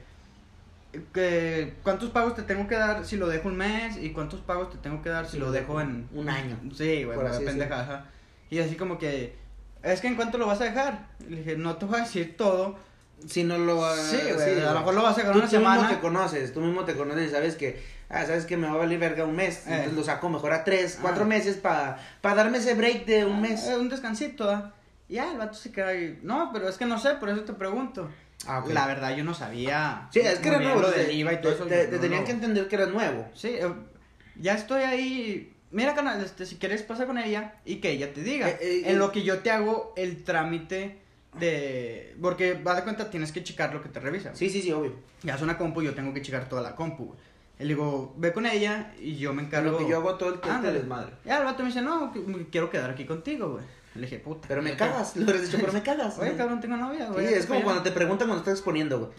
que, ¿cuántos pagos te tengo que dar si lo dejo un mes? ¿Y cuántos pagos te tengo que dar si lo dejo en... un año. Sí, güey, Por la así pendeja, ajá. Y así como que, es que en cuánto lo vas a dejar. Le dije, no te voy a decir todo. Si no lo va Sí, güey, a lo mejor lo vas a dejar tú, una tú mismo semana. te conoces, tú mismo te conoces y sabes que, ah, sabes que me va a valer verga un mes, Eh. entonces lo saco mejor a tres, cuatro Ah. meses para darme ese break de un mes. Eh, un descansito, ¿ah? Y ya, el vato se queda ahí. No, pero es que no sé, por eso te pregunto. Ah, ok. La verdad, yo no sabía. Sí, es que era nuevo, Lo te, del IVA y todo te- eso. te- no tenían que entender que eras nuevo. Sí, eh, ya estoy ahí. Mira, canal, este, si quieres pasa con ella y que ella te diga. Eh, eh, en eh. lo que yo te hago el trámite de... Porque, va de cuenta, tienes que checar lo que te revisa. Sí, sí, sí, obvio. Ya es una compu, yo tengo que checar toda la compu, le digo, ve con ella y yo me encargo... Lo que yo hago todo el tiempo Ándale. desmadre. Ya el vato me dice, no, quiero quedar aquí contigo, güey. Le dije, puta. Pero me cagas, lo hubieras dicho, pero me cagas. Oye, cabrón, tengo novia, Sí, güey. es como cuando te preguntan cuando estás exponiendo, güey.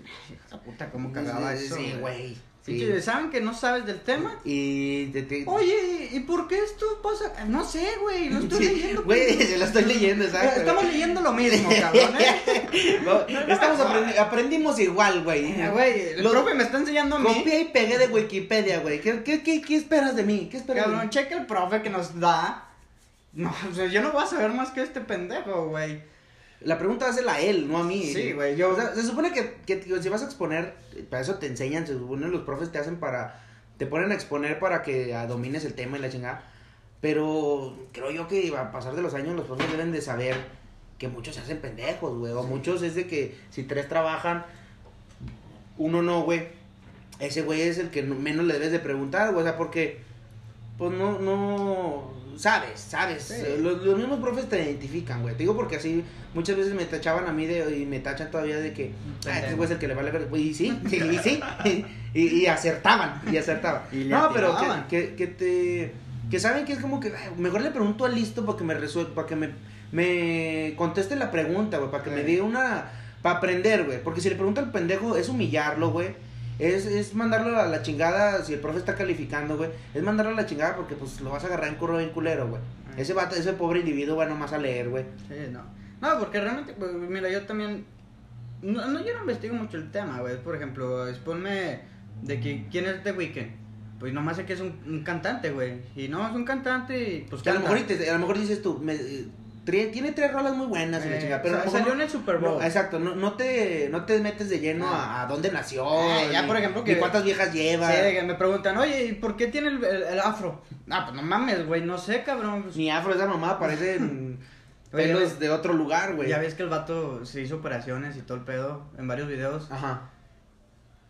Esa puta, cómo cagaba Sí, eso. Sí, güey. Sí. Saben que no sabes del tema. Y te, te- Oye, ¿y por qué esto pasa? No sé, güey, lo estoy Sí, leyendo. Güey, se lo estoy leyendo, exacto. Estamos leyendo lo mismo, cabrón, ¿eh? No, estamos aprendi- aprendimos igual, güey. Eh, Güey, el Los- profe me está enseñando a mí. Copié y pegué de Wikipedia, güey. ¿Qué, qué, qué, qué esperas de mí? ¿Qué esperas de Cabrón, mí? checa el profe que nos da. No, o sea, yo no voy a saber más que este pendejo, güey. La pregunta es a él, no a mí. Sí, güey, yo- O sea, se supone que, que si vas a exponer, para eso te enseñan, se supone los profes te hacen para, te ponen a exponer para que domines el tema y la chingada. Pero creo yo que a pasar de los años los profes deben de saber que muchos se hacen pendejos, güey. O muchos es de que si tres trabajan, uno no, güey. Ese güey es el que no- menos le debes de preguntar, güey. O sea, porque, pues no, no, sabes, sabes. Sí. Eh, Los, los mismos profes te identifican, güey. Te digo porque así muchas veces me tachaban a mí de, y me tachan todavía de que, ah, este güey es el que le vale ver. Y sí, sí, y sí. y, y acertaban, y acertaban. Y le no, pero que, que, que te, que saben que es como que, mejor le pregunto al listo para que me resuelva, para que me, me conteste la pregunta, güey, para que me diga una, para aprender, güey. Porque si le pregunto al pendejo es humillarlo, güey. Es, es mandarlo a la chingada, si el profe está calificando, güey. Es mandarlo a la chingada porque pues lo vas a agarrar en curro bien culero, güey. Ah. Ese vato, ese pobre individuo va nomás a leer, güey. Sí, no. No, porque realmente, pues, mira, yo también. No, no, yo no investigo mucho el tema, güey. Por ejemplo, exponme de que quién es The Weeknd. Pues nomás sé que es un, un cantante, güey. Y no, es un cantante y pues Que a lo mejor, y te- a lo mejor dices tú, me- eh, tiene tres rolas muy buenas y la Eh, chingada, pero salió no- en el Super Bowl. no, exacto, no, no te no te metes de lleno a, a dónde nació, Ah, ya, ni- por ejemplo, que- cuántas viejas lleva, Sí, de que me preguntan, oye, ¿y por qué tiene el, el- el afro? Ah, pues no mames, güey, no sé, cabrón. pues, ni afro esa mamá parece pelos de otro lugar, güey. ya ves que el vato se hizo operaciones y todo el pedo en varios videos. Ajá.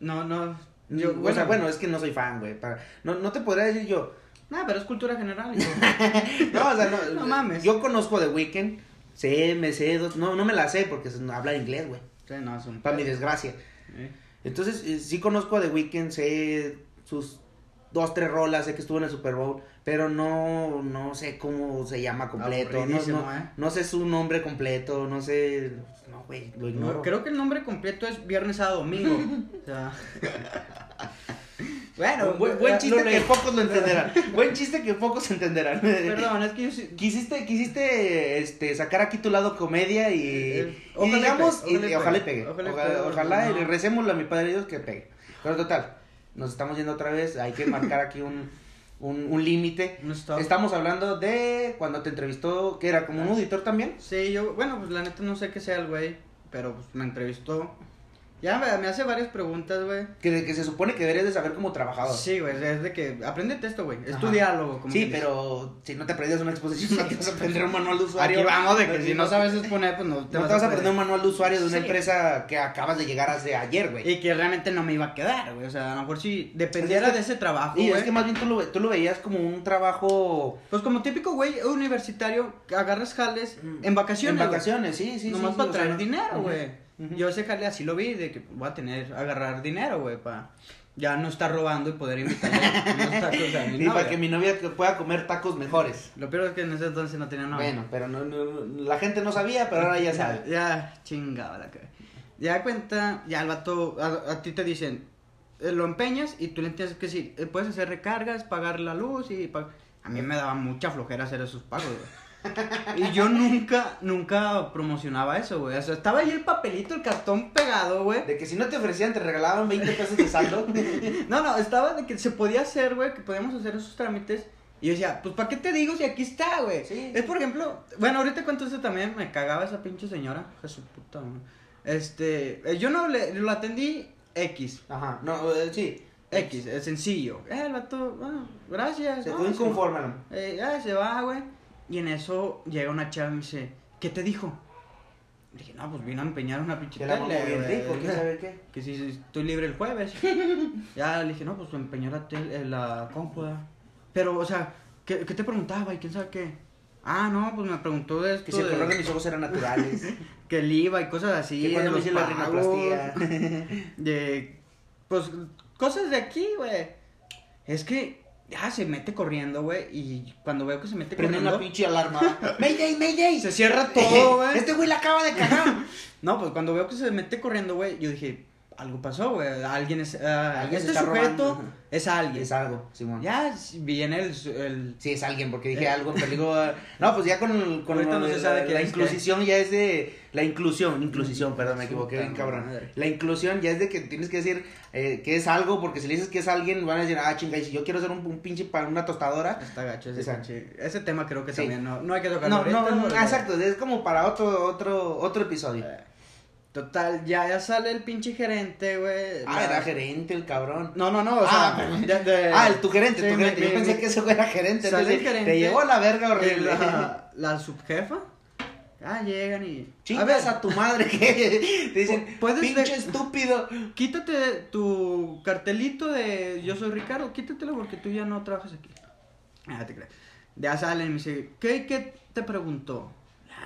No, no. Yo, o sea, bueno, es que no soy fan, güey. para- No, no te podría decir yo. Nah, pero es cultura general. No, o sea, no. No mames. Yo conozco The Weeknd. Sé, me sé dos. No, no me la sé porque habla inglés, güey. sí, no, es un Para mi desgracia. Eh. Entonces, eh, sí conozco a The Weeknd, sé sus dos, tres rolas, sé que estuvo en el Super Bowl, pero no, no sé cómo se llama completo, no, ¿eh? no sé su nombre completo, no sé, no, güey, lo ignoro. No, creo que el nombre completo es Viernes a Domingo. o sea. bueno, buen, buen chiste que pocos lo entenderán. buen chiste que pocos entenderán. Perdón, es que yo sí. Quisiste, quisiste este, sacar aquí tu lado comedia y, Eh, y ojalá y digamos, pegue, ojalá y ojalá pegue, ojalá pegue, ojalá y no. recémosle a mi padre Dios que pegue. Pero total, nos estamos yendo otra vez, hay que marcar aquí un, un, un límite. Estamos hablando de cuando te entrevistó, que era como un auditor también. Sí, yo, bueno, pues la neta no sé qué sea el güey, pero pues me entrevistó. Ya me, me hace varias preguntas, güey. Que, de- que se supone que deberías de saber como trabajador. Sí, güey, es de que aprendete esto, güey. Es tu diálogo. Como Sí, pero si no te aprendes una exposición, no te vas a aprender un manual de usuario. Aquí vamos de que si no sabes exponer, pues no No te vas a aprender un manual de usuario de una Sí. empresa que acabas de llegar hace ayer, güey. Y que realmente no me iba a quedar, güey. O sea, a lo mejor si dependiera Es que- de ese trabajo, Y güey. es que más bien tú lo, tú lo veías como un trabajo Pues como típico güey universitario, agarras jales en vacaciones. en güey. vacaciones, sí, sí. Nomás sí, para o sea, traer no- dinero, Ujú, Yo ese jale así lo vi, de que voy a tener, agarrar dinero, güey, para ya no estar robando y poder invitarle unos tacos a mi Y novia. para que mi novia pueda comer tacos mejores. Lo peor es que en ese entonces no tenía novia. Bueno, pero no, no- la gente no sabía, pero ahora ya sabe. Ya, chingaba la cara. Ya cuenta, ya el vato, a, a ti te dicen, eh, lo empeñas y tú le tienes que decir, eh, puedes hacer recargas, pagar la luz y... pa- A mí me daba mucha flojera hacer esos pagos, güey. Y yo nunca, nunca promocionaba eso, güey. O sea, estaba ahí el papelito, el cartón pegado, güey. De que si no te ofrecían, te regalaban 20 pesos de saldo. No, no, estaba de que se podía hacer, güey, que podíamos hacer esos trámites. Y yo decía, pues, ¿para qué te digo si aquí está, güey? Sí. Es, por ejemplo, bueno, ahorita cuento eso también, me cagaba esa pinche señora, hija de su puta, güey. Este, eh, yo no le, lo atendí X, Ajá, no, eh, sí. X, es sencillo. Eh, el vato, bueno, gracias. Se fue inconforme. ¿no? eh, ya se va, güey. Y en eso llega una chava y me dice, ¿qué te dijo? Le dije, no, pues vino a empeñar una pinche mamó tele, bien güey". rico, quién sabe qué. Que si estoy libre el jueves. ya le dije, no, pues empeñó la, tele, eh, la. Pero, o sea, ¿qué, ¿qué te preguntaba y quién sabe qué? Ah, no, pues me preguntó de esto. Que si el color de mis ojos eran naturales. que el IVA y cosas así. que cuando me hice la rinoplastia. De, pues, cosas de aquí, güey. Es que ya se mete corriendo, güey. Y cuando veo que se mete Prende corriendo, una pinche alarma. ¡Mayday, Mayday! se cierra todo, güey. Este güey la acaba de cagar. No, pues cuando veo que se mete corriendo, güey, yo dije, algo pasó, güey. Alguien es. ah, Alguien este sujeto robando. es alguien. Es algo, Simón. Ya viene el. el Sí, es alguien, porque dije Eh. algo en peligro. ah, No, pues ya con, el- con no de se sabe la, la inclusión ya es de. La inclusión, inclusión, perdón, me equivoqué bien cabrón. madre. La inclusión ya es de que tienes que decir eh, que es algo, porque si le dices que es alguien, van a decir, ah, chinga, y si yo quiero hacer un, un pinche para una tostadora. Está gacho ese, pinche- ese tema creo que Sí. también no, no hay que tocarlo No, no, no, exacto, es como para otro, otro, otro episodio. Eh, Total, ya, ya sale el pinche gerente, güey. Ah, la- era gerente el cabrón. No, no, no, o Ah, sea, de- de- Ah, el tu gerente, Sí, tu gerente. Yo pensé que ese güey era gerente. Sale entonces, el gerente Te llevó a la verga horrible. La, la subjefa. Ah, llegan y. Chingas a, tu madre que te dicen, Pu- puedes pinche de- estúpido. Quítate tu cartelito de yo soy Ricardo, quítatelo porque tú ya no trabajas aquí. Ah, te crees. Ya salen y me dice, ¿qué, qué te preguntó?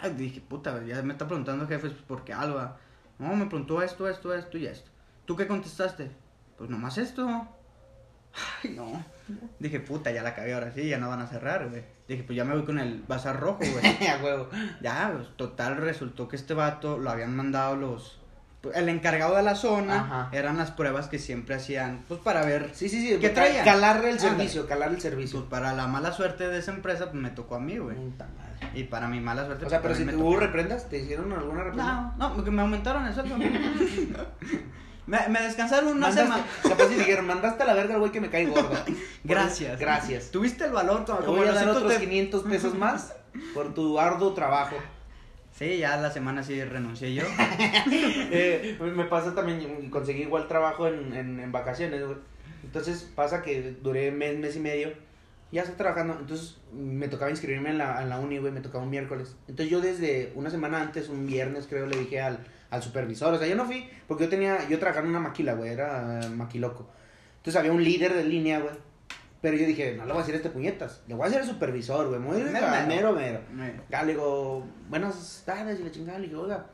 Ah, dije, puta, ya me está preguntando jefes porque Alba. No, me preguntó esto, esto, esto y esto. ¿Tú qué contestaste? Pues nomás esto. Ay, no. Dije, puta, ya la cagué ahora sí, ya no van a cerrar, güey. Dije, pues ya me voy con el bazar rojo, güey. a huevo. Ya, pues, total, resultó que este vato lo habían mandado los... El encargado de la zona Ajá. eran las pruebas que siempre hacían, pues para ver... Sí, sí, sí. ¿Qué traían? Calar el Ándale. servicio, calar el Pues servicio. para la mala suerte de esa empresa, pues me tocó a mí, güey. Puta madre. Y para mi mala suerte... O sea, pues, pero si hubo reprendas, ¿te hicieron alguna reprenda? No, no, porque me aumentaron sueldo. me, me descansaron una semana. Capaz si dijeron, mandaste a la verga al güey que me cae gordo. Gracias. Gracias. Tuviste el valor, como, Te voy a dar otros de- 500 pesos más por tu arduo trabajo. Sí, ya la semana sí renuncié yo. Eh, me pasa también, conseguí igual trabajo en, en, en vacaciones, güey. Entonces pasa que duré mes, mes y medio. Ya estoy trabajando. Entonces me tocaba inscribirme en la, en la uni, güey. Me tocaba un miércoles. Entonces yo desde una semana antes, un viernes creo, le dije al, al supervisor. O sea, yo no fui porque yo tenía, yo trabajaba en una maquila, güey. Era maquiloco. Entonces había un líder de línea, güey. Pero yo dije, no le voy a decir este puñetas. Le voy a decir al supervisor, güey. Muy Mero, mero, mero. mero. Me- Ya le digo, buenas tardes, y la chingada, le digo, oiga,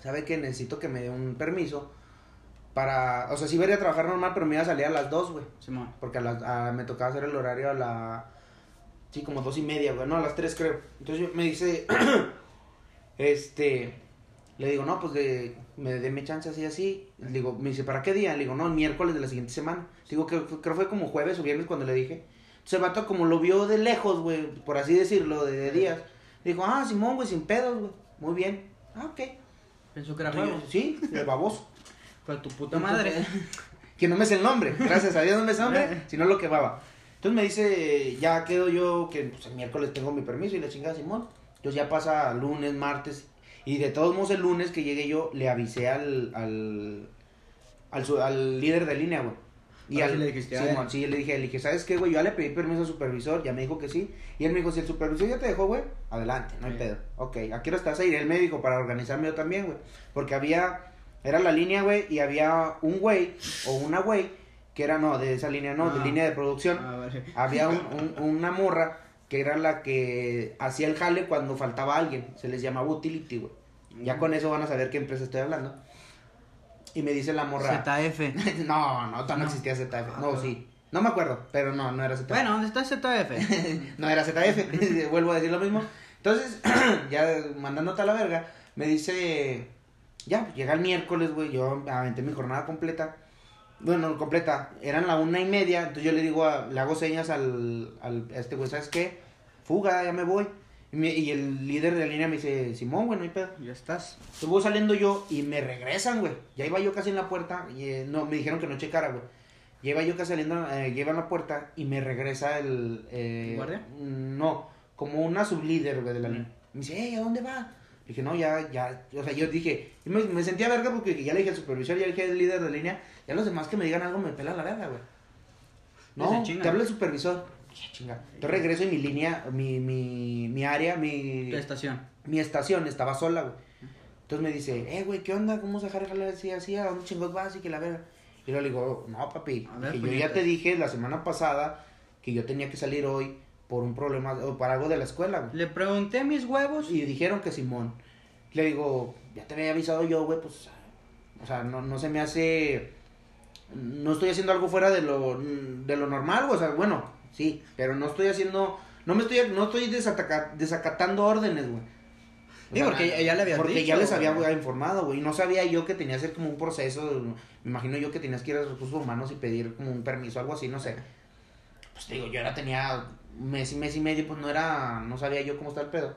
¿sabe que necesito que me dé un permiso para, o sea, sí iba a trabajar normal, pero me iba a salir a las dos, güey, Simón. porque a las, a- me tocaba hacer el horario a la, sí, como dos y media, güey, no, a las tres creo, entonces yo- me dice, este, le digo, no, pues de, me déme chance así, así, le digo, me dice, ¿para qué día? Le digo, no, el miércoles de la siguiente semana, digo, que creo fue como jueves o viernes cuando le dije, entonces el vato como lo vio de lejos, güey, por así decirlo, de, de días, dijo, ah, Simón, güey, sin pedos, güey, muy bien, ah, ok, Pensó que era juego. sí, el baboso. Con tu puta madre. que no me es el nombre, gracias a Dios no me es el nombre, sino lo que baba. Entonces me dice, ya quedo yo que pues, el miércoles tengo mi permiso y la chingada Simón. Entonces ya pasa lunes, martes. Y de todos modos el lunes que llegué yo le avisé al, al, al, su- al líder de línea, güey. Y al, sí le dijiste él. sí, le dije, le dije, ¿sabes qué, güey? Yo ya le pedí permiso al supervisor, ya me dijo que sí. Y él me dijo, si el supervisor ya te dejó, güey, adelante, no hay Sí. pedo. Ok, ¿a qué hora estás ahí? Él me dijo para organizarme yo también, güey. Porque había, era la línea, güey, y había un güey o una güey que era, no, de esa línea, no, de Ah. línea de producción. Ah, vale. Había un- un- una morra que era la que hacía el jale cuando faltaba alguien. Se les llamaba utility, güey. Ya con eso van a saber qué empresa estoy hablando. Y me dice la morra. ZF. no, no, no No. existía ZF. Ah, No, sí. No me acuerdo, pero no, no era ZF. Bueno, ¿dónde está ZF? no era ZF, vuelvo a decir lo mismo. Entonces, ya mandándote a la verga, me dice, ya, llega el miércoles, güey, yo aventé mi jornada completa. Bueno, no completa, eran la una y media, entonces yo le digo, a- le hago señas al, al a este güey, ¿sabes qué? Fuga, ya me voy. Y, me- y el líder de la línea me dice, Simón, güey, no hay pedo. ya estás. Estuvo saliendo yo y me regresan, güey. Ya iba yo casi en la puerta y eh, no, me dijeron que no checara, güey. Iba yo casi saliendo, eh, iba en la puerta y me regresa el... Eh, ¿Guardia? No, como una sublíder, güey, de la Mm. línea. Me dice, hey, ¿a dónde va? Dije, no, ya, ya, o sea, yo dije, y me, me sentía verga porque ya le dije al supervisor, ya le dije al líder de línea, ya los demás que me digan algo me pelan la verga, güey. No, te habla el supervisor. Ya, chinga. Yo regreso y mi línea, mi, mi, mi área, mi Tu estación. mi estación estaba sola, güey. Entonces me dice, eh, güey, ¿qué onda? ¿Cómo se dejar jalar así, así? ¿A dónde chingos vas? Y que la verga. Y yo le digo, no, papi, ver, que yo ya te dije la semana pasada que yo tenía que salir hoy por un problema, o para algo de la escuela, güey. Le pregunté mis huevos. Y dijeron que Simón. Le digo, ya te había avisado yo, güey, pues, o sea, no, no se me hace, no estoy haciendo algo fuera de lo, de lo normal, güey, o sea, bueno, sí, pero no estoy haciendo, no me estoy, no estoy desataca- desacatando órdenes, güey. Sí, porque ella le había Porque dicho, ya les había güey. informado, güey. No sabía yo que tenía que hacer como un proceso. Me imagino yo que tenías que ir a recursos humanos y pedir como un permiso, algo así, no sé. Pues te digo, yo era tenía mes y mes y medio, pues no era, no sabía yo cómo está el pedo.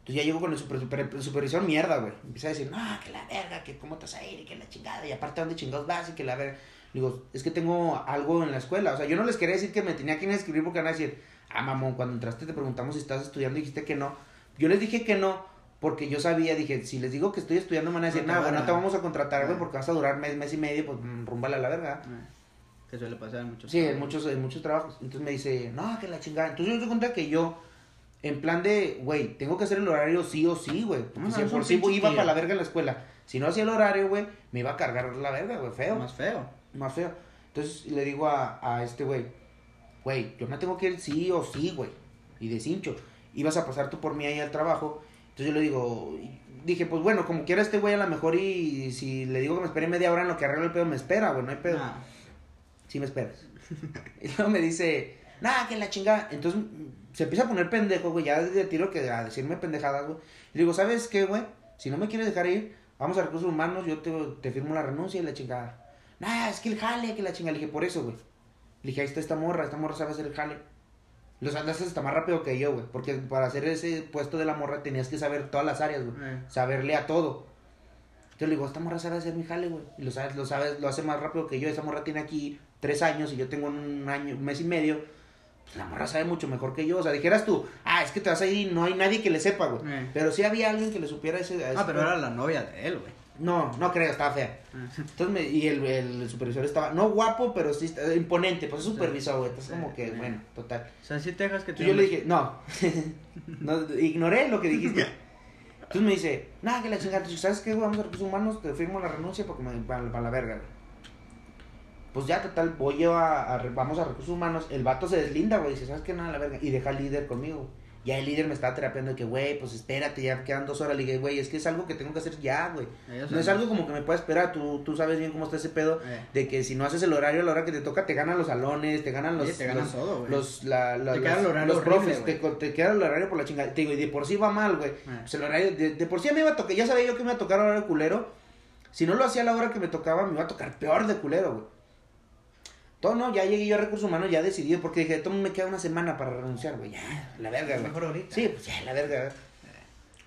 Entonces ya llego con el, super, super- supervisor mierda, güey. Empieza a decir, no, que la verga, que cómo te vas a ir que la chingada. Y aparte, ¿dónde chingados vas? Y que la verga. Digo, es que tengo algo en la escuela. O sea, yo no les quería decir que me tenía que inscribir porque van a decir, ah, mamón, cuando entraste te preguntamos si estás estudiando y dijiste que no. Yo les dije que no porque yo sabía, dije, si les digo que estoy estudiando me van a decir, No no, güey, van no te vamos a contratar, güey, Ah. porque vas a durar mes, mes y medio, pues mm, rúmbale a la verga. Eh, Que suele pasar en muchos Sí, en muchos, en muchos trabajos. Entonces me dice, no, que la chingada. Entonces yo te cuenta que yo, en plan de, güey, tengo que hacer el horario sí o sí, güey. Porque No, si por sí iba para la verga en la escuela. Si no hacía el horario, güey, me iba a cargar la verga, güey, feo. Más feo. Más feo. Entonces le digo a, a este güey, güey, yo me tengo que ir sí o sí, güey. Y de cincho. Ibas a pasar tú por mí ahí al trabajo. Entonces yo le digo, dije, pues bueno, como quiera este güey a lo mejor y si le digo que me espere media hora en lo que arreglo el pedo, me espera, güey, no hay pedo. Nah. Sí me esperas. y luego me dice, nada, que la chingada. Entonces se empieza a poner pendejo, güey, ya de tiro que a decirme pendejadas, güey. Y digo, ¿sabes qué, güey? Si no me quieres dejar ir, vamos a recursos humanos, yo te, te firmo la renuncia y la chingada. Nah, es que el jale, que la chingada. Le dije, por eso, güey. Le dije, ahí está esta morra, esta morra sabe hacer el jale. Los andas hasta más rápido que yo, güey. Porque para hacer ese puesto de la morra tenías que saber todas las áreas, güey. Eh. Saberle a todo. Entonces le digo, esta morra sabe hacer mi jale, güey. Y lo sabes, lo sabes, lo hace más rápido que yo. Esa morra tiene aquí tres años y yo tengo un año, un mes y medio. Pues la morra sabe mucho mejor que yo. O sea, dijeras tú, ah, es que te vas a ir y no hay nadie que le sepa, güey. Eh. Pero sí había alguien que le supiera ese. ese Ah, pero era la novia de él, güey. No, no creo, estaba fea. Entonces, me, y el, el supervisor estaba, no guapo, pero sí imponente. Pues es supervisor, güey. Entonces, como que, bueno, total. O sea, sí te dejas que te yo le dije, no. no, ignoré lo que dijiste. Entonces me dice, nada, que la chingada. ¿sabes qué, güey? Vamos a recursos humanos, te firmo la renuncia porque me para, para la verga, güey. Pues ya, total, voy yo a, vamos a recursos humanos. El vato se deslinda, güey. Dice, ¿sabes qué? Nada, la verga. Y deja al líder conmigo. Ya el líder me estaba terapeando de que, güey, pues espérate, ya quedan dos horas. Le dije, güey, es que es algo que tengo que hacer ya, güey. No es algo como que me pueda esperar. Tú, tú sabes bien cómo está ese pedo. Eh. De que si no haces el horario a la hora que te toca, te ganan los salones, te ganan los. Sí, te ganan los- todo, güey. los, la, la- Te los, queda el horario los horrible, profes, te, te queda el horario por la chingada. Te digo, y de por sí va mal, güey. Pues el horario, de, de por sí me iba a tocar, ya sabía yo que me iba a tocar horario culero. Si no lo hacía a la hora que me tocaba, me iba a tocar peor de culero, güey. Todo no, ya llegué yo a recursos humanos ya decidido, porque dije, todo me queda una semana para renunciar, güey. Ya, la verga, güey. Mejor ahorita. Sí, pues ya, la verga.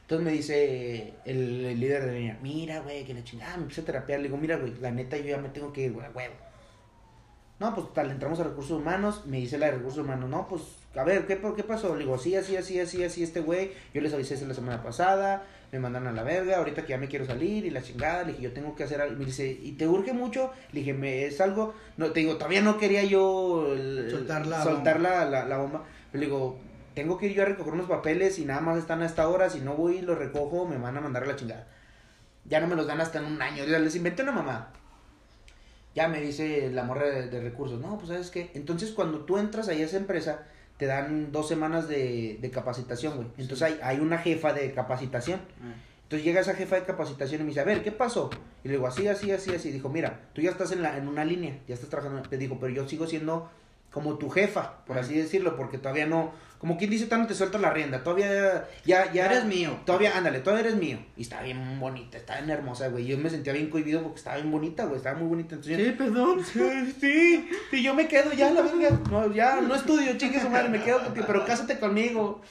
Entonces me dice el, el líder de la línea, mira, güey, que la chingada, me empecé a terapiar. Le digo, mira, güey, la neta yo ya me tengo que ir, güey, huevo. No, pues tal, entramos a recursos humanos, me dice la de recursos humanos, no, pues, a ver, ¿qué, qué pasó? Le digo, sí, así, así, así, así, este güey, yo les avisé la semana pasada, me mandaron a la verga, ahorita que ya me quiero salir y la chingada, le dije, yo tengo que hacer algo, me dice, ¿y te urge mucho? Le dije, me es algo, no, te digo, todavía no quería yo el- Soltar la soltar bomba. La, la, la bomba, le digo, tengo que ir yo a recoger unos papeles y nada más están a esta hora, si no voy y los recojo, me van a mandar a la chingada. Ya no me los dan hasta en un año, les inventé una mamá. Ya me dice la morra de, de recursos, no, pues sabes qué. Entonces cuando tú entras ahí a esa empresa, te dan dos semanas de, de capacitación, güey. Entonces hay, hay una jefa de capacitación. Eh. Entonces llega esa jefa de capacitación y me dice, a ver, ¿qué pasó? Y le digo, así, así, así, así. Dijo, mira, tú ya estás en, la, en una línea, ya estás trabajando. Te dijo, pero yo sigo siendo como tu jefa, por así decirlo, porque todavía no, como quien dice, todavía no te suelto la rienda, todavía, ya, ya. Eres mío. Todavía, ándale, todavía eres mío. Y estaba bien bonita, estaba bien hermosa, güey. Yo me sentía bien cohibido porque estaba bien bonita, güey, estaba muy bonita. Entonces, Sí, perdón. Sí, y yo me quedo ya, la verga. No, ya, no estudio, chingue su madre, me quedo contigo, pero cásate conmigo.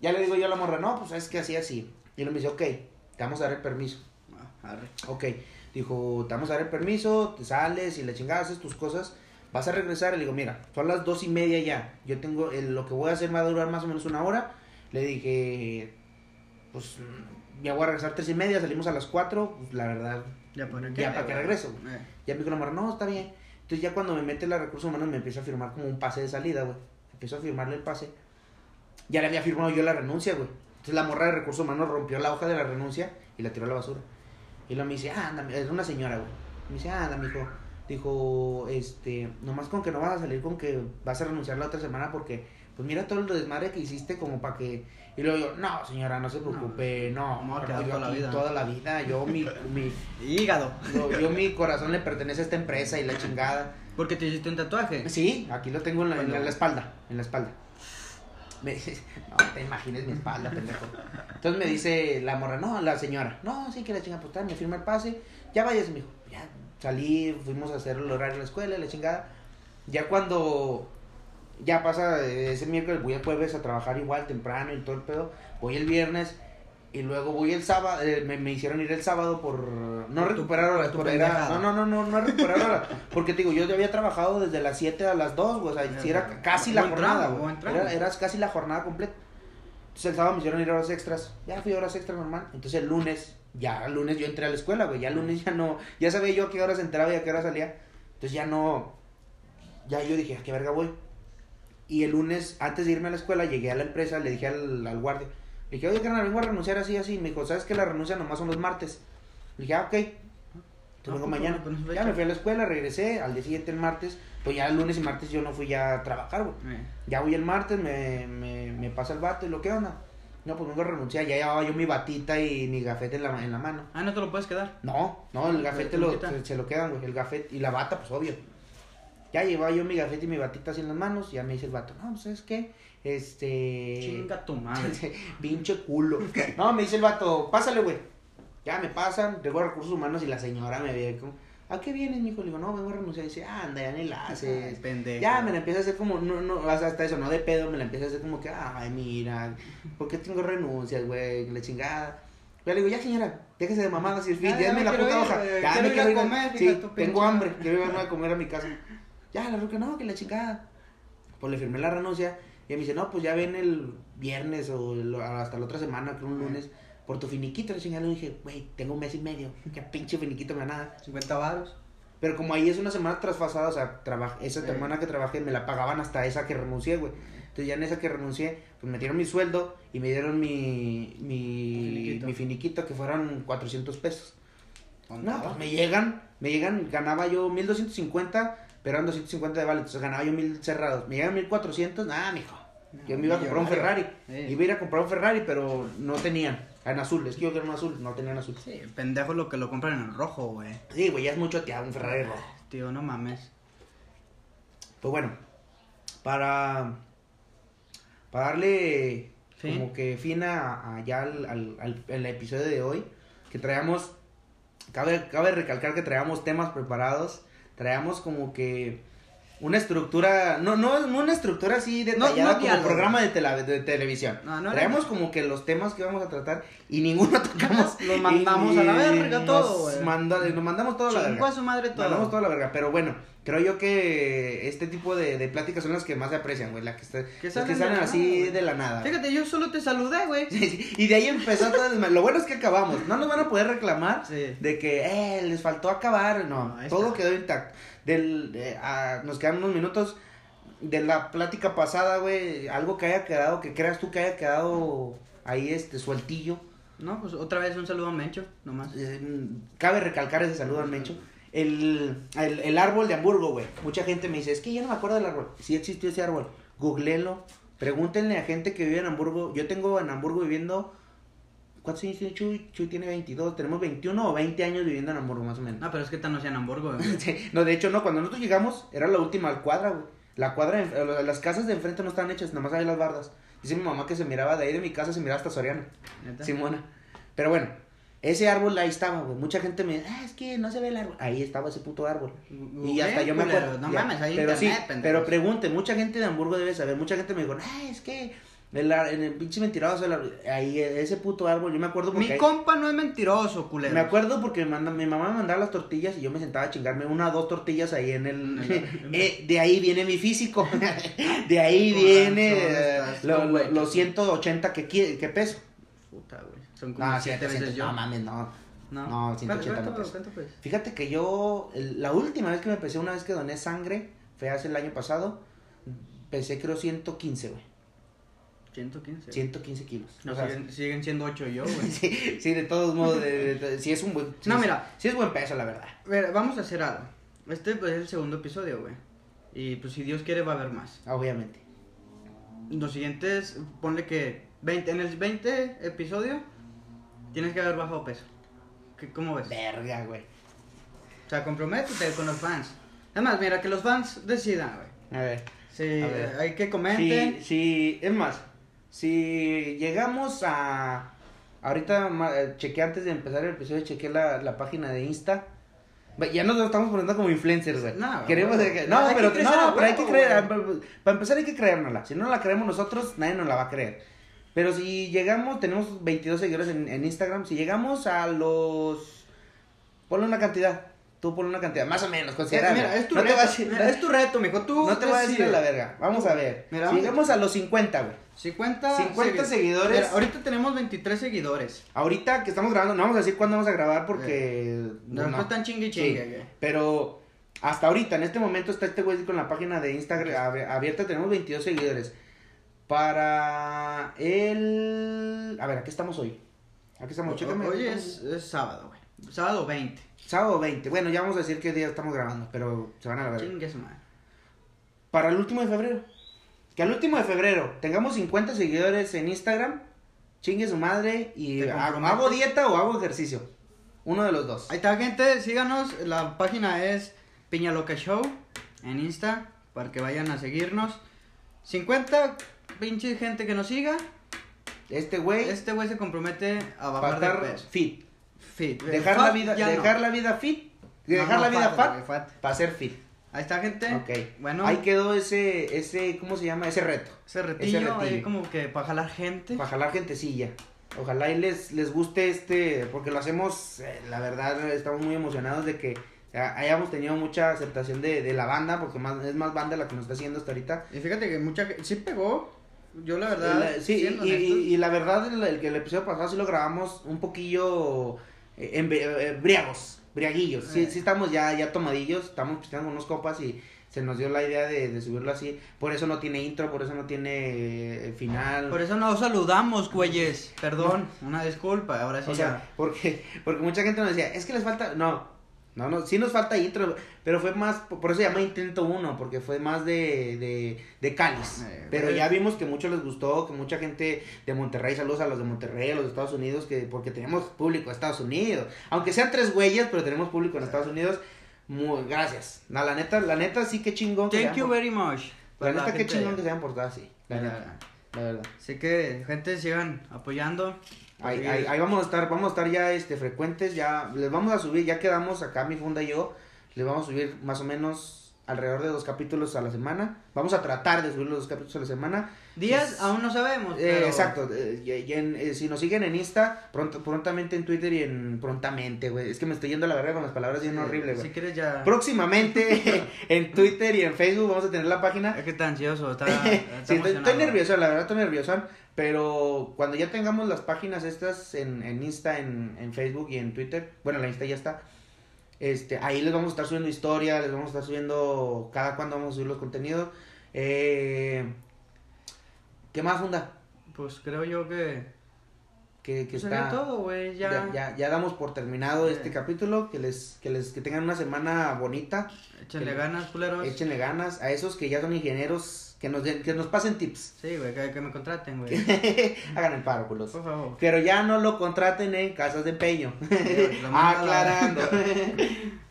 Ya le digo yo a la morra, no, pues es que así, así. Y él me dice, ok, te vamos a dar el permiso. Ah, arre. Ok, dijo, te vamos a dar el permiso, te sales y le chingas, haces tus cosas, vas a regresar. Le digo, mira, son las dos y media ya. Yo tengo, el- lo que voy a hacer va a durar más o menos una hora. Le dije, pues ya voy a regresar tres y media, salimos a las cuatro. Pues la verdad, Ya para Ya, para que regreso. Eh. ya me dijo la no, está bien. Entonces ya cuando me mete la recursos humanos me empieza a firmar como un pase de salida, güey. Empiezo a firmarle el pase. Ya le había firmado yo la renuncia, güey. Entonces la morra de recursos humanos rompió la hoja de la renuncia y la tiró a la basura. Y luego me dice, ah, anda, es una señora, güey. Me dice, ah, anda, mijo. Dijo, este, nomás con que no vas a salir con que vas a renunciar la otra semana porque, pues mira todo el desmadre que hiciste como para que... Y luego yo, no, señora, no se preocupe, no, No, no, yo toda la vida. toda la vida, yo mi, mi, Hígado. yo, yo mi corazón le pertenece a esta empresa y la chingada. Porque te hiciste un tatuaje. Sí, aquí lo tengo en la, en la- en la espalda, en la espalda. Me dice, no te imagines mi espalda, pendejo. Entonces me dice la morra, no, la señora, no, sí que la chinga puta, me firma el pase, ya vayas, mijo. Ya salí, fuimos a hacer el horario en la escuela, la chingada. Ya cuando ya pasa ese miércoles, voy el jueves a trabajar igual temprano y todo el pedo. Voy el viernes y luego voy el sábado, eh, me, me hicieron ir el sábado por no recuperar horas, por era- no, no, no, no, no recuperar horas, porque te digo, yo ya había trabajado desde las 7 a las 2, o sea, si era casi la jornada. Era, era casi la jornada completa. Entonces el sábado me hicieron ir horas extras, ya fui horas extras normal, entonces el lunes, ya el lunes yo entré a la escuela, güey, ya el lunes ya no, ya sabía yo a qué horas entraba y a qué hora salía, entonces ya no, ya yo dije, ¿a qué verga voy? Y el lunes, antes de irme a la escuela, llegué a la empresa, le dije al, al guardia, le dije, oye, carnal, vengo a renunciar así, así. Me dijo, ¿sabes que la renuncia nomás son los martes? Le dije, ah, ok. Ah, pues, mañana. Ya me fui a la escuela, regresé, al día siguiente el martes. Pues ya el lunes y martes yo no fui ya a trabajar, güey. Eh. Ya voy el martes, me, me, me pasa el vato y lo que onda. No, pues vengo a renunciar. Ya llevaba yo mi batita y mi gafete en la, en la mano. Ah, no te lo puedes quedar. No, no, el gafete ¿te lo se, se lo quedan, güey. El gafete y la bata, pues obvio. Ya llevaba yo mi gafete y mi batita así en las manos. Ya me dice el vato, no, pues es que, este. Chinga tu madre. Pinche culo. No, me dice el vato, pásale, güey. Ya me pasan, tengo recursos humanos y la señora me ve como, ¿a qué vienes, mijo? Le digo, no, vengo a renunciar. Y dice, anda, ya ni la haces. pendejo. Ya me la empieza a hacer como, no, no, hasta eso, no de pedo, me la empieza a hacer como que, ay, mira, ¿por qué tengo renuncias, güey? La chingada. Ya le digo, ya señora, déjese de mamadas y el fin, Ah, ya ya me la puta ir, hoja. eh, Ya quiero me ir quiero a ir. comer, Sí, tengo pinche hambre, quiero irme a comer a mi casa. Ya, la ruca, no, que la chingada. Pues le firmé la renuncia y me dice, no, pues ya ven el viernes o hasta la otra semana, creo un lunes, por tu finiquito. La chingada le dije, güey, tengo un mes y medio, qué pinche finiquito me da nada. 50 varos. Pero como ahí es una semana trasfasada, o sea, traba- esa Sí. semana que trabajé me la pagaban hasta esa que renuncié, güey. Entonces ya en esa que renuncié, pues me dieron mi sueldo y me dieron mi, mi, Finiquito. mi finiquito, que fueron 400 pesos. No, pues me llegan, me llegan, ganaba yo 1250, pero eran 250 de vale, entonces ganaba yo 1000 cerrados. Me llegan 1400, nada, mijo. Yo me iba a comprar un Ferrari. Iba a ir a comprar un Ferrari, pero no tenían. En azul, es que yo quiero un azul, no tenían azul. Sí, pendejo lo que lo compran en el rojo, güey. Sí, güey, ya es mucho teado un Ferrari rojo. Tío, no mames. Pues bueno, para, para darle Sí. como que fin a, a ya al, al, al- al episodio de hoy, que traíamos, cabe, cabe recalcar que traíamos temas preparados, traíamos como que una estructura, no, no, no una estructura así detallada como diálogo. programa de, tela- de televisión. No, no traíamos como que los temas que vamos a tratar y ninguno tocamos. Los mandamos a la verga todo, güey. manda- nos mandamos todo a la verga. a su madre todo. Mandamos toda la verga, pero bueno, creo yo que este tipo de, de pláticas son las que más se aprecian, güey, las que, está- Que las salen que así nada, de la nada. Fíjate, yo solo te saludé, güey. Sí, sí, Y de ahí empezó todo el. Lo bueno es que acabamos. No nos van a poder reclamar Sí. de que eh, les faltó acabar. No, No, todo quedó intacto. Del, de- ah, nos quedan unos minutos de la plática pasada, güey. Algo que haya quedado, que creas tú que haya quedado ahí este sueltillo. No, pues otra vez un saludo a Mencho, nomás. Eh, cabe recalcar ese saludo al Mencho. El, el, el árbol de Hamburgo, güey. Mucha gente me dice, es que yo no me acuerdo del árbol. Sí existió ese árbol. Googlelo. Pregúntenle a gente que vive en Hamburgo. Yo tengo en Hamburgo viviendo... ¿Cuántos años tiene Chuy? Chuy tiene 22. Tenemos 21 o 20 años viviendo en Hamburgo, más o menos. No, pero es que no sea en Hamburgo, güey. Sí, no, de hecho, no. Cuando nosotros llegamos, era la última cuadra, güey. La cuadra, de enf- las casas de enfrente no están hechas, nomás hay las bardas. Dice mi mamá que se miraba de ahí de mi casa, se miraba hasta Soriana. ¿Neta? Simona. Pero bueno, ese árbol ahí estaba, güey. Mucha gente me dice, ah, es que no se ve el árbol. Ahí estaba ese puto árbol. Y hasta yo me acuerdo. No ya. mames, hay pero internet, sí, pendejo. pero pregunte, mucha gente de Hamburgo debe saber. Mucha gente me dijo, ah, es que el ar- en el pinche mentiroso, el ahí ese puto árbol. Yo me acuerdo porque. Mi ahí- compa no es mentiroso, culero. me acuerdo porque me manda- mi mamá me mandaba las tortillas y yo me sentaba a chingarme una o dos tortillas ahí en el... Eh, de ahí viene mi físico. de ahí viene eh, estás lo- lo- los 180 que, que peso. Puta, güey. Son como No, siete veces yo. No mames, no. No, no, 180 ¿Cuánto, no pesa. cuánto, cuánto, pues? Fíjate que yo, el- la última vez que me pesé, una vez que doné sangre, fue hace el año pasado, pesé creo 115, güey. 115. 115 kilos. No, O sea, siguen, siguen siendo 8 yo, güey. sí, sí, de todos modos, de, de- de- sí es un buen... sí No, es- mira. Sí es buen peso, la verdad. A ver, vamos a hacer algo. Este pues, es el segundo episodio, güey. Y pues si Dios quiere va a haber más. Obviamente. Los siguientes, ponle que 20, en el 20 episodio tienes que haber bajado peso. ¿Qué, ¿Cómo ves? Verga, güey. O sea, comprométete con los fans. Además, mira, que los fans decidan, güey. A ver. Sí, A ver. hay que comenten. Si, si, es más, si llegamos a. Ahorita eh, chequé antes de empezar el episodio, chequé la, la página de Insta. Ya nos estamos poniendo como influencers, güey. No, Queremos que- no, que pero, a no, pero hay que creer. güey. Para empezar hay que creérnosla. Si no la creemos nosotros, nadie nos la va a creer. Pero si llegamos, tenemos 22 seguidores en, en Instagram. Si llegamos a los. Ponle una cantidad. Tú ponle una cantidad, más o menos, considerable. Mira, es tu no te reto. decir- mira, es tu reto, mijo. Tú no te voy a decir a la verga. Vamos a ver. Mira, llegamos a los 50, güey. 50, 50 segui- seguidores. Mira, ahorita tenemos 23 seguidores. Ahorita que estamos grabando, no vamos a decir cuándo vamos a grabar porque. No, no están chingue Sí, chingue, güey. Pero hasta ahorita, en este momento, está este güey con la página de Instagram ab- abierta. Tenemos 22 seguidores. Para el. A ver, ¿a qué estamos hoy? ¿A qué estamos? Chécame. Hoy es, es sábado, güey. Sábado 20. Sábado 20. Bueno, ya vamos a decir qué día estamos grabando, pero se van a verga. Chingue su madre. Para el último de febrero. Que al último de febrero tengamos 50 seguidores en Instagram. Chingue su madre y ¿Te hago, dieta o hago ejercicio. Uno de los dos. Ahí está, gente. Síganos. La página es Piña Loca Show en Insta para que vayan a seguirnos. 50 pinche gente que nos siga. Este güey Este güey se compromete a bajar de peso. fit. Fit. Dejar la vida, ya no. dejar la vida fit. No, Dejar no, la vida fat, fat, fat. para ser fit. Ahí está, gente. Ok. Bueno, Ahí quedó ese, ese, ¿cómo se llama? Ese reto. ese retillo, ese ahí como que para jalar gente. Para jalar gentecilla. Ojalá y les, les guste este, porque lo hacemos, eh, la verdad, estamos muy emocionados de que eh, hayamos tenido mucha aceptación de, de la banda, porque más, es más banda la que nos está haciendo hasta ahorita. Y fíjate que mucha. Sí pegó. Yo, la verdad. La- sí, y, y- la verdad, el, el que el episodio pasado sí lo grabamos un poquillo eh, embe- eh, briagos, briaguillos. Sí, Eh. sí estamos ya, ya tomadillos, estamos pisteando unos copas y se nos dio la idea de, de subirlo así. Por eso no tiene intro, por eso no tiene eh, final. Por eso no saludamos, güeyes. Perdón, una disculpa. Ahora sí O ya. sea, porque, porque mucha gente nos decía, es que les falta, no, no, no, sí nos falta intro, pero fue más, por eso se llama Intento Uno, porque fue más de, de, de cáliz. Eh, pero ya vimos que mucho les gustó, que mucha gente de Monterrey, saludos a los de Monterrey, a los de Estados Unidos, que porque tenemos público de Estados Unidos, aunque sean tres güeyes, pero tenemos público en Estados Unidos. Muy, gracias. No, la neta, la neta sí que chingón. Thank you very much. La neta qué chingón que se hayan portado así. La neta, la verdad. Así que, gente, sigan apoyando. Ahí, ahí, ahí vamos a estar, vamos a estar ya este frecuentes, ya les vamos a subir, ya quedamos acá mi funda y yo, les vamos a subir más o menos alrededor de dos capítulos a la semana. Vamos a tratar de subir los dos capítulos a la semana. Días Es- aún no sabemos. Eh, exacto, eh, y- y en- eh, si nos siguen en Insta, pronto, prontamente en Twitter y en prontamente, güey. Es que me estoy yendo a la verga con las palabras bien Sí, horribles, Si güey. quieres ya. Próximamente en Twitter y en Facebook vamos a tener la página. Es que está ansioso, está, Sí, está estoy, estoy nervioso, la verdad estoy nervioso, pero cuando ya tengamos las páginas estas en, en Insta, en, en Facebook y en Twitter, bueno, la Insta ya está, este, ahí les vamos a estar subiendo historia, les vamos a estar subiendo cada cuando vamos a subir los contenidos. Eh, ¿Qué más, Funda? Pues creo yo que. Que, que Que está... todo, güey. Ya. Ya, ya, ya damos por terminado Eh. este capítulo, que les, que les que tengan una semana bonita, Échenle que- ganas, culeros. échenle ganas a esos que ya son ingenieros, que nos den, que nos pasen tips. Sí, güey, que, que me contraten, güey. Hagan el paro, culos. Por favor. Pero ya no lo contraten en casas de empeño. la- Aclarando.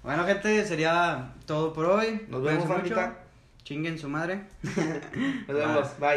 Bueno, gente, sería todo por hoy. Nos vemos. Juanita. Chinguen su madre. Nos vemos. Bye.